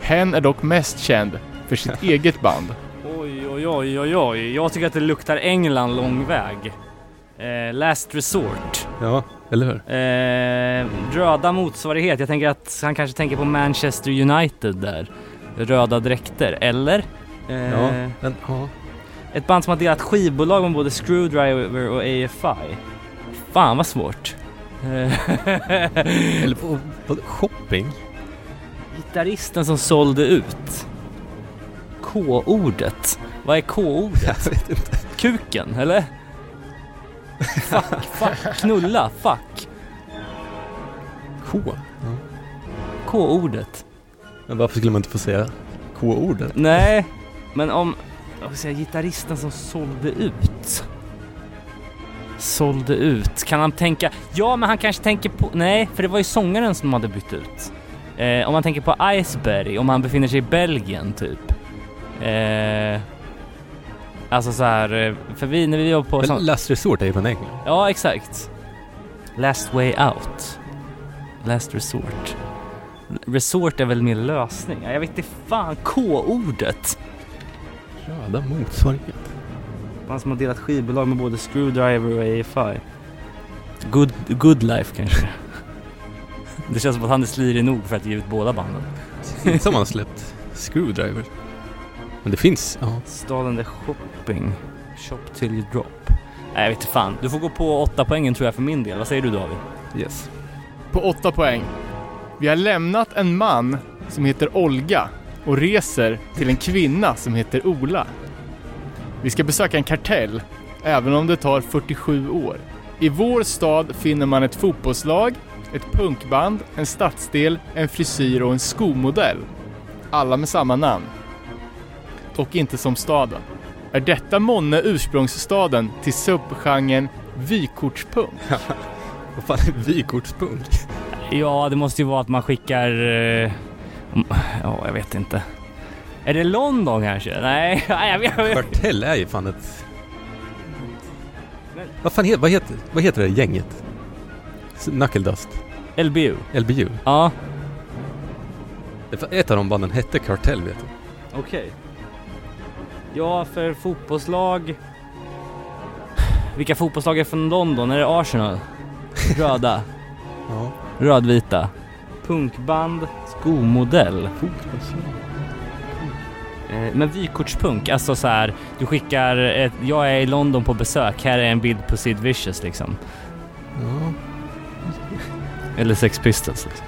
Hen är dock mest känd för sitt eget band. Oj, oj, oj, oj, oj. Jag tycker att det luktar England lång väg. Eh, last Resort. Ja, eller hur? Eh, röda motsvarighet. Jag tänker att han kanske tänker på Manchester United där. Röda dräkter, eller? Eh, Ja, men, ja. Ett band som har delat skivbolag med både Screwdriver och AFI. Fan vad svårt. Eller på, på shopping? Gitarristen som sålde ut. K-ordet. Vad är K-ordet? Jag vet inte. Kuken, eller? Fuck, fuck, knulla, fuck. K? K-ordet. Men varför skulle man inte få säga K-ordet? Nej, men om, jag vill säga gitarristen som sålde ut. Sålde ut, kan han tänka, ja men han kanske tänker på, nej för det var ju sångaren som hade bytt ut. Eh, om man tänker på Iceberg, om han befinner sig i Belgien typ. Eh, alltså så här, eh, för vi, när vi var på Men Last Resort är ju från England. Ja, exakt. Last way out. Last resort. Resort är väl mer lösning? Ja, Jag vet inte fan, K-ordet. Röda motsvarighet. Han som har delat skivbolag med både Screwdriver och AFI. Good, good life kanske. Det känns som att han är slirig nog för att ge ut båda banden. Som han har släppt Screwdriver. Men det finns, ja. Staden där shopping. Shop till you drop. Nej, jag vet inte fan. Du får gå på åtta poängen tror jag för min del. Vad säger du David? Yes. På 8 poäng. Vi har lämnat en man som heter Olga och reser till en kvinna som heter Ola. Vi ska besöka en kartell, även om det tar 47 år. I vår stad finner man ett fotbollslag, ett punkband, en stadsdel, en frisyr och en skomodell. Alla med samma namn. Dock inte som staden. Är detta månne ursprungsstaden till subgenren vykortspunk? Vad fan är vykortspunk? Ja, det måste ju vara att man skickar... eh, Ja, jag vet inte. Är det London kanske? Nej, jag vet, vet. Kartell är ju fan ett... Vad fan heter, vad heter, vad heter det gänget? Knuckle Dust? LBU. LBU? Ja, Ett av de banden hette Kartell vet du. okej. Ja, för fotbollslag... Vilka fotbollslag är från London? Är det Arsenal? Röda? Ja. Rödvita? Punkband? Skomodell? Eh, Men vykortspunk, alltså så här, du skickar ett, jag är i London på besök, här är en bild på Sid Vicious liksom. ja. Eller Sex Pistols liksom.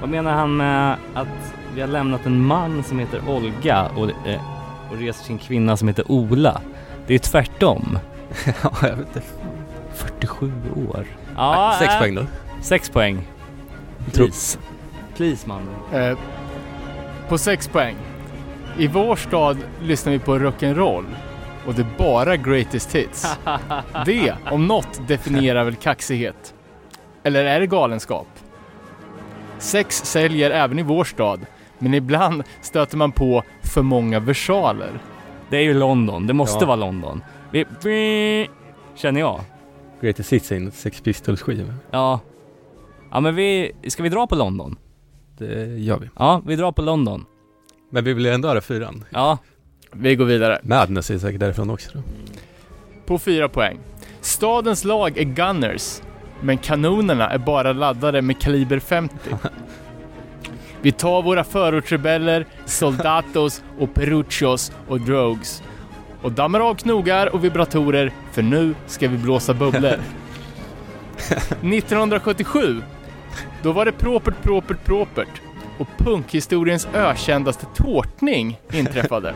Vad menar han med att vi har lämnat en man som heter Olga och, eh, och reser till en kvinna som heter Ola? Det är tvärtom. ja, jag vet inte. 47 år. Ja, Sex äh, poäng då. Sex poäng. Please. Please mannen. Eh, på 6 poäng. I vår stad lyssnar vi på rock'n'roll och det är bara greatest hits. Det, om något, definierar väl kaxighet. Eller är det galenskap? Sex säljer även i vår stad, men ibland stöter man på för många versaler. Det är ju London, det måste Ja. vara London. Vi, vi, känner jag. Greatest Hits är en Sex Pistols skiva. Ja. Ja men vi, ska vi dra på London? Det gör vi. Ja, vi drar på London. Men vi vill ändå höra fyran. Ja, Vi går vidare. Madness är säkert därifrån också då. På 4 poäng. Stadens lag är Gunners, men kanonerna är bara laddade med kaliber 50. Vi tar våra förortsrebeller, soldatos och peruchos och drogs och dammar av knogar och vibratorer för nu ska vi blåsa bubblor. 1977, då var det propert, propert, propert och punkhistoriens ökändaste tårtning inträffade.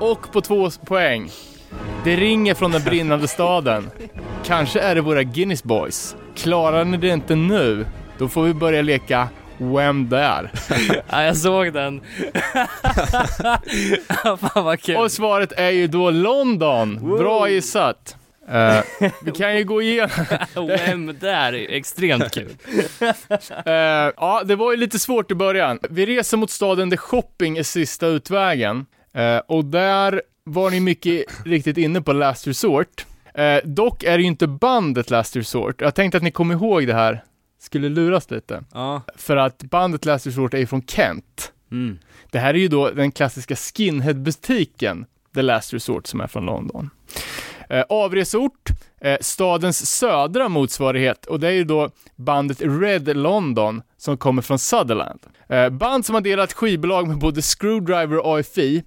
Och på två poäng. Det ringer från den brinnande staden. Kanske är det våra Guinness Boys. Klarar ni det inte nu, då får vi börja leka Wem där? Ja, jag såg den. Fan vad kul. Och svaret är ju då London. Bra gissat. Eh, vi kan ju gå igenom. Vem där? Extremt kul. Eh, ja, det var ju lite svårt i början. Vi reser mot staden där shopping är sista utvägen. Eh, och där var ni mycket riktigt inne på Last Resort. Dock är det ju inte bandet Last Resort. Jag tänkte att ni kom ihåg det här. Skulle luras lite. Ja. För att bandet Last Resort är ju från Kent. Mm. Det här är ju då den klassiska skinhead-butiken, The Last Resort, som är från London. Eh, avresort, eh, stadens södra motsvarighet, och det är ju då bandet Red London, som kommer från Sutherland. Eh, band som har delat skivbolag med både Screwdriver och AFI,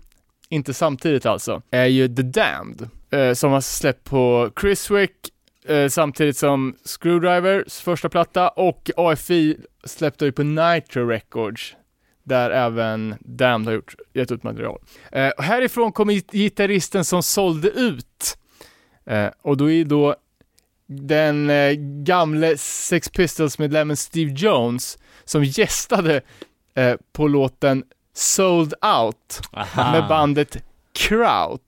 inte samtidigt alltså, är ju The Damned, eh, som har släppt på Chriswick eh, samtidigt som Screwdrivers första platta, och AFI släppte ju på Nitro Records, där även Damned har gjort, gett ut material. Eh, härifrån kommer gitarristen som sålde ut, eh, och då är då den eh, gamle Sex Pistols-medlemmen Steve Jones som gästade eh, på låten Sold Out Aha. med bandet Kraut.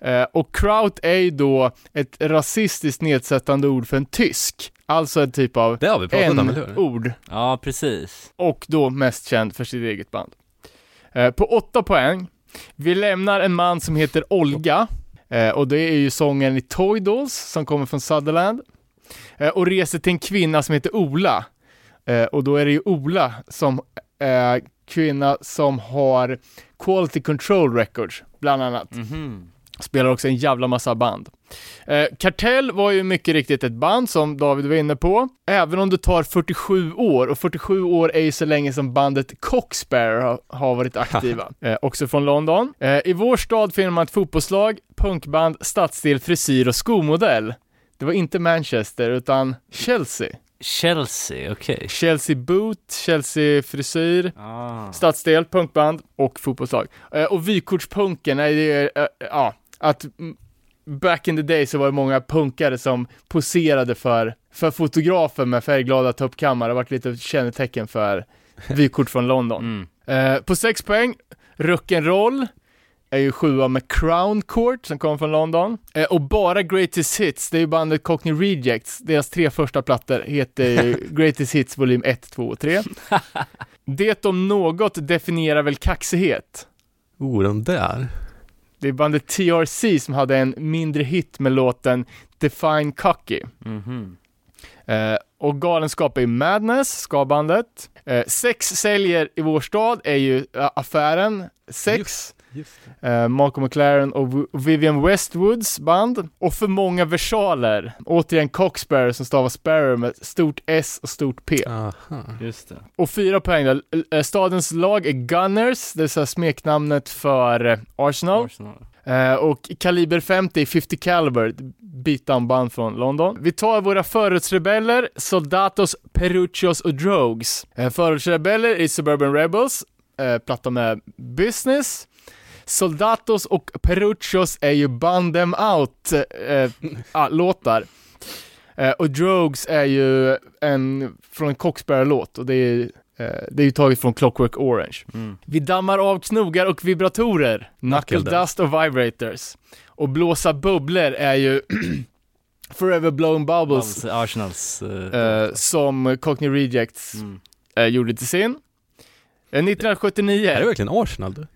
Eh, och Kraut är ju då ett rasistiskt nedsättande ord för en tysk. Alltså en typ av Det har vi pratat om, eller hur? en-ord Ja, precis. och då mest känd för sitt eget band. Eh, på åtta poäng, vi lämnar en man som heter Olga, eh, och det är ju sången i Toy Dolls som kommer från Sutherland, eh, och reser till en kvinna som heter Ola. Eh, och då är det ju Ola som är kvinna som har Quality Control Records, bland annat. Mhm. Spelar också en jävla massa band. Eh, Kartell var ju mycket riktigt ett band som David var inne på, även om det tar 47 år, och 47 år är ju så länge som bandet Coxbear har, har varit aktiva, eh, också från London. Eh, I vår stad finner man ett fotbollslag, punkband, stadsdel, frisyr och skomodell. Det var inte Manchester, utan Chelsea. Chelsea, okej. Chelsea Boot, Chelsea frisyr, Ah. stadsdel, punkband och fotbollslag. Eh, och vykortspunken är ju, eh, ja, att back in the day så var det många punkare som poserade för, för fotografer med färgglada tuppkammare, det har varit lite kännetecken för vykort från London. Mm. Eh, på sex poäng, Rock'n'Roll är ju sjua med Crown Court som kommer från London. Eh, och bara Greatest Hits, det är ju bandet Cockney Rejects, deras tre första plattor heter ju Greatest Hits volym 1, 2 och 3. Det om något definierar väl kaxighet. Oh, de där. Det är bandet TRC som hade en mindre hit med låten Define Cocky. Mhm. Eh, och Galenskap är ju Madness, ska-bandet. Eh, sex säljer i vår stad är ju eh, affären Sex. Eh, Malcolm McLaren och V- Vivian Westwoods band. Och för många versaler. Återigen Coxbear som stavar Sparrow med stort S och stort P. Aha. Just det. Och fyra poäng då. Eh, Stadens lag är Gunners, det är så här smeknamnet för eh, Arsenal. Arsenal. Eh, och Kaliber 50, 50 Caliber, beatdown-band från London. Vi tar våra förortsrebeller, Soldatos, Peruchos och Drogues. Eh, förortsrebeller är Suburban Rebels, eh, platta med Business. Soldatos och Peruchos är ju Band Them Out eh, ah, låtar. Eh, och Drogues är ju en, från en Coxbear-låt och det är, eh, det är ju taget från Clockwork Orange. Mm. Vi dammar av knogar och vibratorer, knuckle dust och vibrators. Och blåsa bubblor är ju Forever Blowing Bubbles, Bubbles, Arsenals... eh, som Cockney Rejects mm. eh, gjorde till sin. Eh, 1979, Är det verkligen Arsenal du?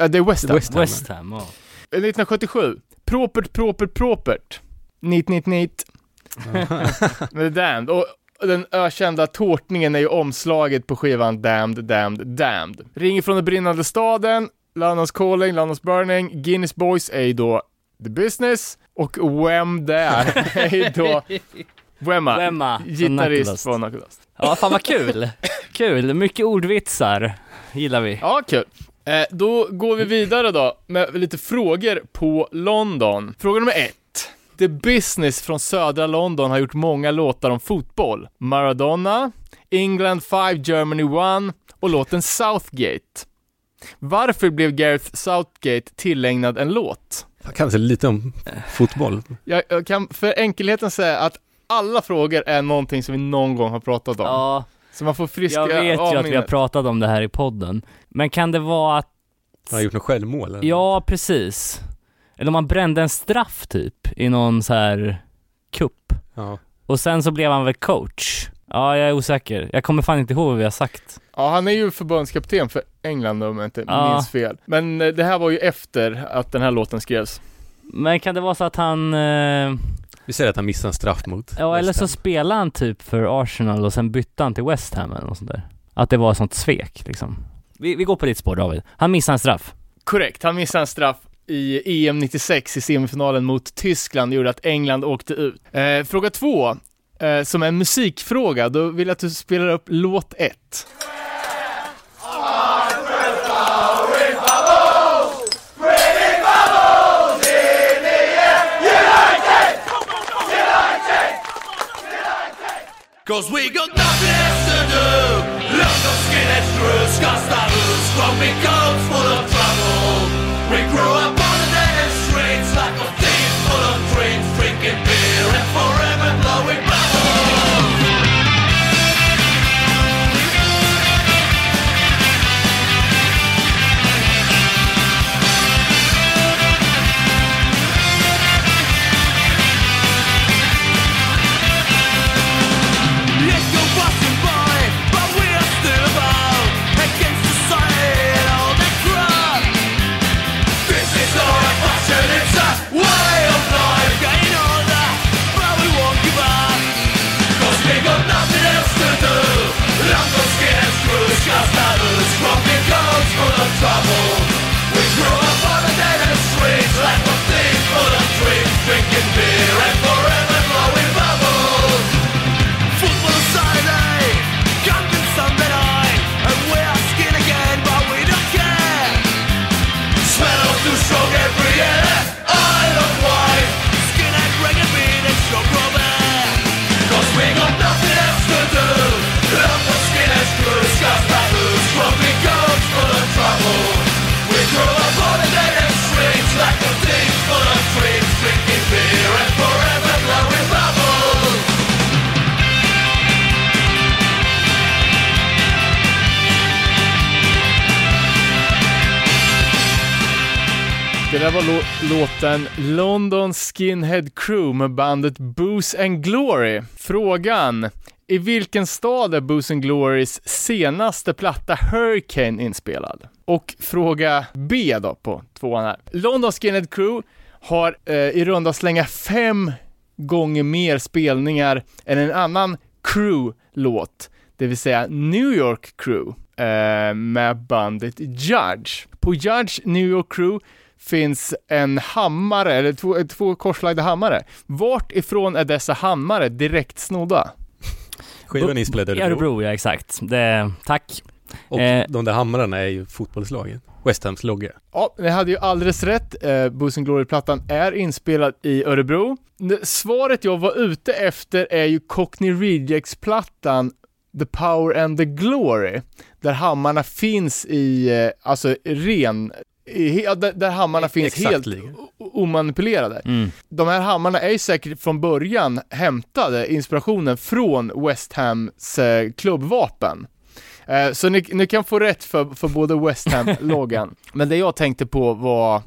Eh, det är West Ham. West Ham. West Ham, ja. Eh, 1977, Propert, Propert, Propert. Nit, nit, nit. Med Damned. Och den ökända tårtningen är ju omslaget på skivan Damned, Damned, Damned. Ringer från den brinnande staden, London's Calling, London's Burning, Guinness Boys är ju då The Business och Wem där är ju då Wemma, Wemma från gitarrist från Knuckledust. Ja, fan vad kul. kul, mycket ordvitsar. Gillar vi. Ja, kul. Eh, då går vi vidare då med lite frågor på London. Fråga nummer ett. The Business från södra London har gjort många låtar om fotboll. Maradona, England 5, Germany 1 och låten Southgate. Varför blev Gareth Southgate tillägnad en låt? Jag kan säga lite om fotboll. Jag, jag kan för enkelheten säga att alla frågor är någonting som vi någon gång har pratat om. Ja, Så man får friska Jag vet ju att vi har pratat om det här i podden. Men kan det vara att, Han har gjort något självmål eller? ja precis. Eller om man brände en straff typ i någon så här kupp. ja. Och sen så blev han väl coach. Ja, jag är osäker. Jag kommer fan inte ihåg vad vi har sagt. Ja, han är ju förbundskapten för England om jag inte Ja. minns fel. Men eh, det här var ju efter att den här låten skrevs. Men kan det vara så att han, eh, Vi säger att han missade en straff mot ja eller så spelade han typ för Arsenal och sen bytte han till West Ham eller något sånt där. Att det var sånt svek liksom. Vi, vi går på ditt spår David. Han missade en straff. Korrekt, han missade en straff i EM 96 i semifinalen mot Tyskland, det gjorde att England åkte ut. Eh, fråga två, eh, som är en musikfråga, då vill jag att du spelar upp låt ett. Cause we got nothing else to do. Look, of skin is bruised, cast our roots from becomes full of full of trouble. We grew up on the dead end a thief full of dreams, drinking beer and där var lå- låten London Skinhead Crew med bandet Booze and Glory. Frågan, i vilken stad är Booze and Glorys senaste platta Hurricane inspelad? Och fråga B då på tvåan här. London Skinhead Crew har eh, i runda slänga fem gånger mer spelningar än en annan Crew-låt, det vill säga New York Crew eh, med bandet Judge. På Judge New York Crew finns en hammare, eller två, två korslagda hammare. Vart ifrån är dessa hammare direkt snodda? Skivan är inspelad i Örebro. Örebro, ja exakt. Det, tack. Och Eh. de där hamrarna är ju fotbollslaget. West Hams logga. Ja, ni hade ju alldeles rätt. Eh, and Glory-plattan är inspelad i Örebro. Svaret jag var ute efter är ju Cockney Rejects-plattan The Power and the Glory, där hammarna finns i, eh, alltså ren, där, hammarna finns Exakt helt omanipulerade. Mm. De här hammarna är ju säkert från början hämtade inspirationen från West Hams eh, klubbvapen. Eh, så ni, ni kan få rätt för, för både West Ham-loggan. Men det jag tänkte på var,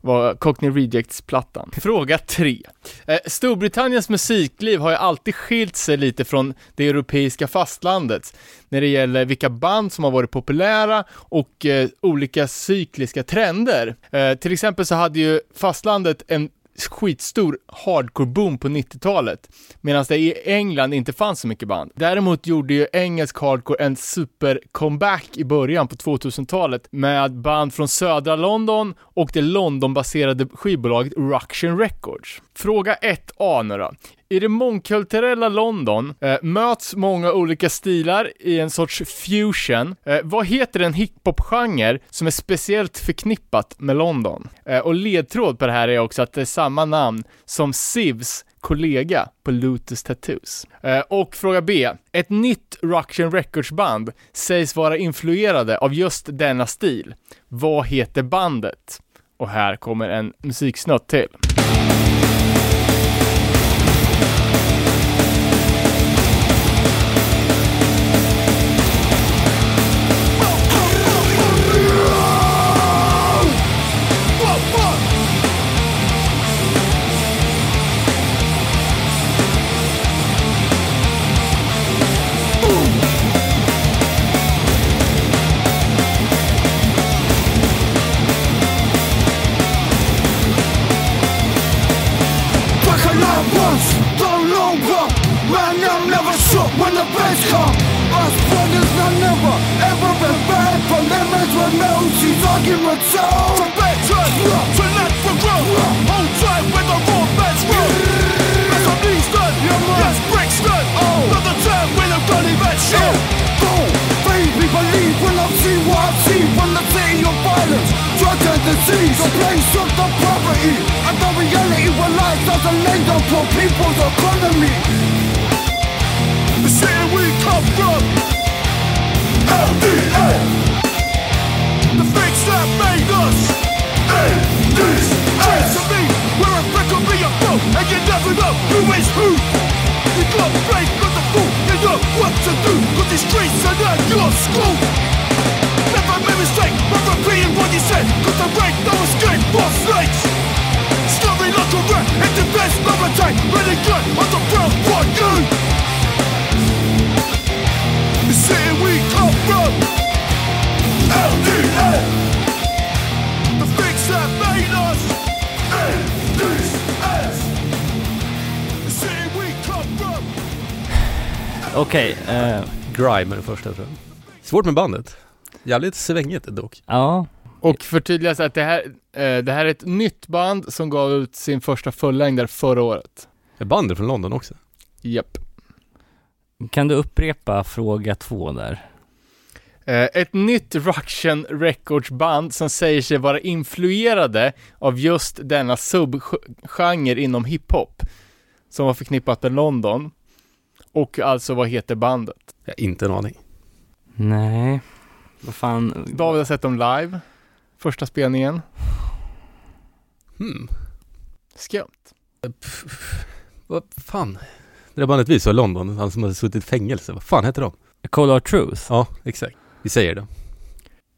var Cockney Rejects-plattan. Fråga 3. Eh, Storbritanniens musikliv har ju alltid skilt sig lite från det europeiska fastlandet när det gäller vilka band som har varit populära och eh, olika cykliska trender. Eh, till exempel så hade ju fastlandet en skitstor hardcore-boom på 90-talet, medan det i England inte fanns så mycket band. Däremot gjorde ju engelsk hardcore en super-comeback i början på 2000-talet med band från södra London och det Londonbaserade skivbolaget Ruction Records. Fråga 1A nu då. I det mångkulturella London eh, möts många olika stilar i en sorts fusion. Eh, vad heter en hiphop-genre som är speciellt förknippat med London? Eh, och ledtråd på det här är också att det är samma namn som Sivs kollega på Lotus Tattoos. Eh, och fråga B. Ett nytt Ruction Records-band sägs vara influerade av just denna stil. Vad heter bandet? Och här kommer en musiksnutt till. The best come. Us brothers not never ever been back from them as well known. She's argument so. From veteran to let for growth. Hold tight when the raw beds roll. That's what means done. Yes, Brixton. Another time with a bloody bad shit. Boom. Baby, believe when I see what I see from the city of violence. Drugs and disease, a place of the poverty. And the reality where life doesn't lay down for people's economy. The city we come from. LDA. The things that made us. ADS. To me, we're a brick of me a foe, and you never know who is who. You got faith, got the fool, you know what to do. Cause these streets are not your school. Never make a mistake, but repeating what you said. Cause there ain't no escape for snakes. Scurry like a rat, it defense no attack. Ready gun on the front for you. The city we come from. LDA. The things that made us. ADS. The city we come from. Okej, eh, Grime är det första tror jag. Svårt med bandet. Jävligt svängigt dock. ja. Och förtydligas att det här, eh, det här är ett nytt band som gav ut sin första fullängdare förra året. Är bandet från London också? Japp. Kan du upprepa fråga två där? Eh, ett nytt Ruction Records band som säger sig vara influerade av just denna subgenre inom hiphop. Som var förknippat med London. Och alltså, vad heter bandet? Jag har inte en aning. Nej. Vad fan? David har sett dem live. Första spelningen. Hmm. Skumt. Vad fan? Det där bandet vi sa i London, han som hade suttit i fängelse. Vad fan heter de? Cold Hard Truth? Ja, exakt. Vi säger det.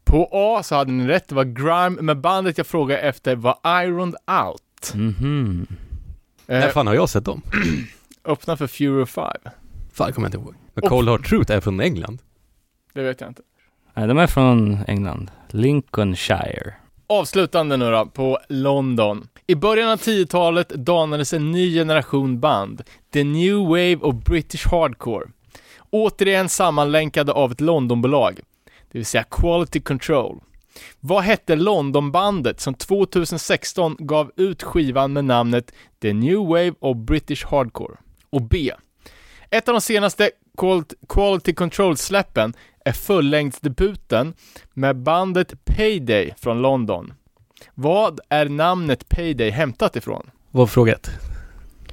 På A så hade ni rätt, det var Grime, men bandet jag frågade efter var Ironed Out. Mhm. Eh, När fan har jag sett dem? öppna för Fury 5. Fan, kommer jag inte ihåg. Men Cold Hard Truth är från England. Det vet jag inte. Nej, de är från England. Lincolnshire. Avslutande nu då, på London. I början av 10-talet danades en ny generation band, The New Wave of British Hardcore. Återigen sammanlänkade av ett Londonbolag, det vill säga Quality Control. Vad hette Londonbandet som 2016 gav ut skivan med namnet The New Wave of British Hardcore? Och B. Ett av de senaste Quality Control-släppen är fullängdsdebuten med bandet Payday från London. Vad är namnet Payday hämtat ifrån? Vad var fråga ett?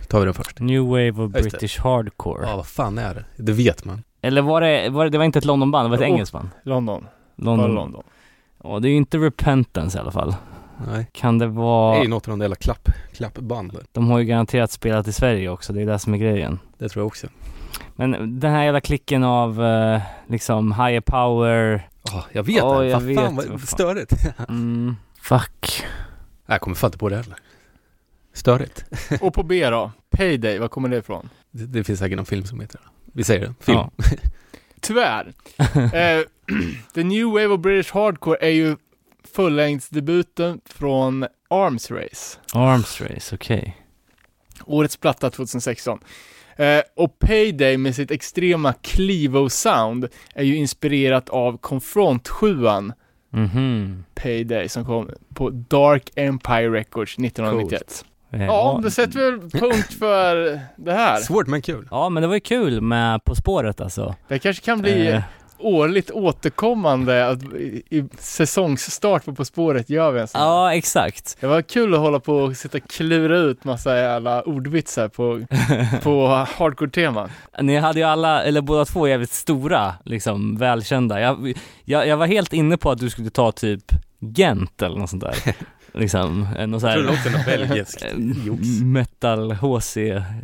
Tar vi den först. New Wave of Just det. British Hardcore. Ja, vad fan är det? Det vet man. Eller var det, var det, det var inte ett Londonband, det var ett Jo. engelskt band? London. London. Bara London. Ja, det är ju inte Repentance i alla fall. Nej. Kan det Det är vara... ju något av de där jävla klapp, klappbanden. De har ju garanterat spelat i Sverige också, det är det som är grejen. Det tror jag också. Men den här jävla klicken av eh, liksom higher power, Ja, jag vet Ja, det. jag Vad vet, fan vad vad fan. störigt. mm, fuck. jag kommer fan inte på det heller. Störigt. Och på B då? Payday, var kommer det ifrån? Det, det finns säkert någon film som heter det. Vi säger det. Film. Ja. Tyvärr. eh, The New Wave of British Hardcore är ju fullängdsdebuten från Arms Race. Arms Race, okej. Årets platta 2016. Eh, och Payday med sitt extrema Clevo-sound är ju inspirerat av Confront 7 Mhm. Payday som kom på Dark Empire Records 1991. Eh, Ja, då sätter vi väl punkt för det här. Svårt men kul. Ja, men det var ju kul med På spåret alltså. Det kanske kan bli Eh, årligt återkommande att i, i säsongsstart på På spåret gör vi en sån här. ja, exakt. Det var kul att hålla på och sitta och klura ut massa jävla ordvitsar på, på hardcore-teman. Ni hade ju alla, eller båda två jävligt stora, liksom välkända. Jag, jag, jag var helt inne på att du skulle ta typ Gent eller något sånt där. liksom, något så Jag tror det här låter något belgiskt. metal HC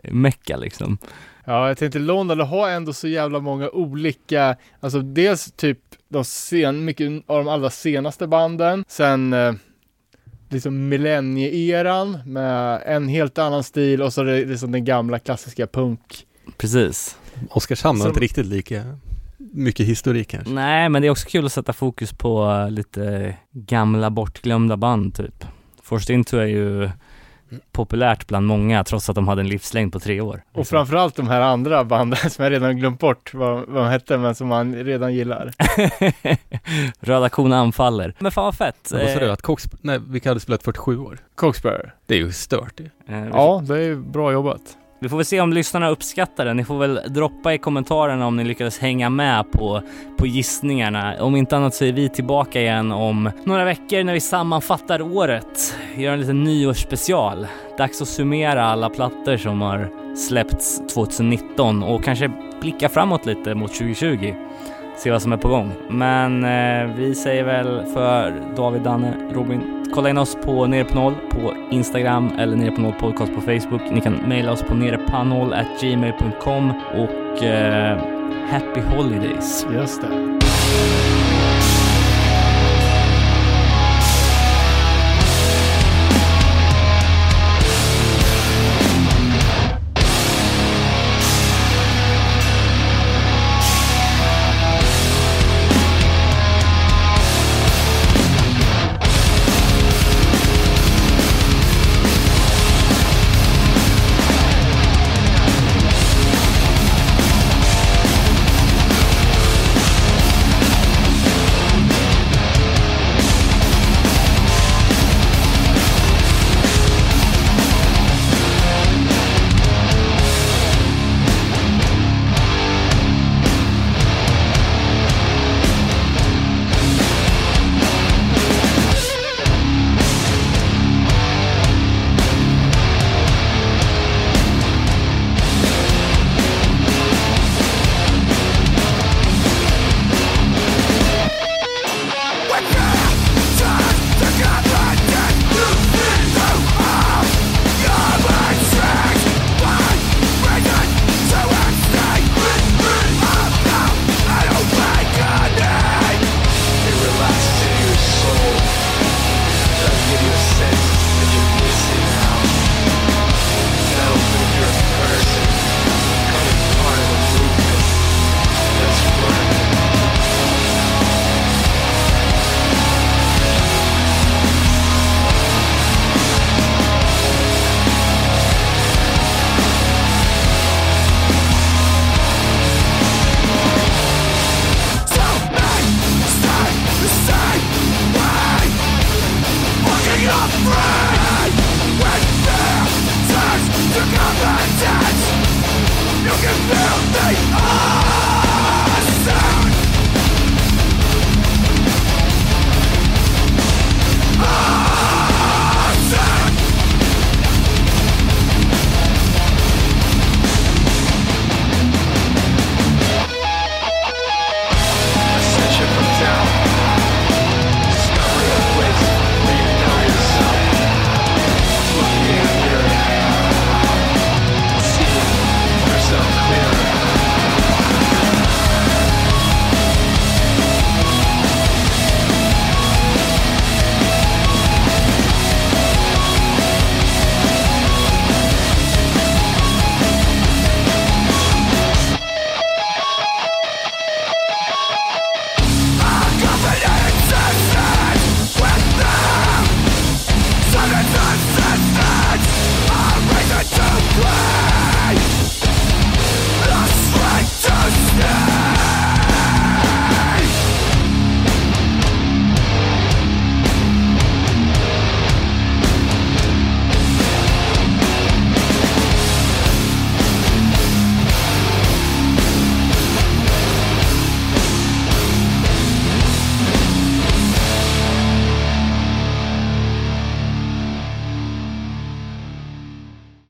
mecka liksom. Ja, jag tänkte London har ändå så jävla många olika, alltså dels typ de sen, mycket av de allra senaste banden, sen eh, liksom millennieeran med en helt annan stil och så är det liksom den gamla klassiska punk. Precis. Oskarshamn har inte riktigt lika mycket historik kanske. Nej, men det är också kul att sätta fokus på eh, lite gamla bortglömda band typ. Forced Into är ju populärt bland många trots att de hade en livslängd på tre år. Och framförallt de här andra banden som jag redan glömt bort vad, vad de hette, men som man redan gillar. Röda kon anfaller. Men fan vad fett. Men vad sa du? Eh, Att Cox... Nej, vilka hade spelat 47 år? Coxbearer. Det är ju stört ju. eh, Ja, det är ju bra jobbat vi får väl se om lyssnarna uppskattar det. Ni får väl droppa i kommentarerna om ni lyckades hänga med på, på gissningarna. Om inte annat så är vi tillbaka igen om några veckor när vi sammanfattar året. Gör en liten nyårsspecial. Dags att summera alla plattor som har släppts 2019 och kanske blicka framåt lite mot 2020. Se vad som är på gång. Men eh, vi säger väl för David, Danne, Robin, kolla in oss på Nere på Noll på Instagram eller Nere på Noll podcast på Facebook. Ni kan mejla oss på nerepanoll@gmail.com och eh, Happy Holidays! Just det.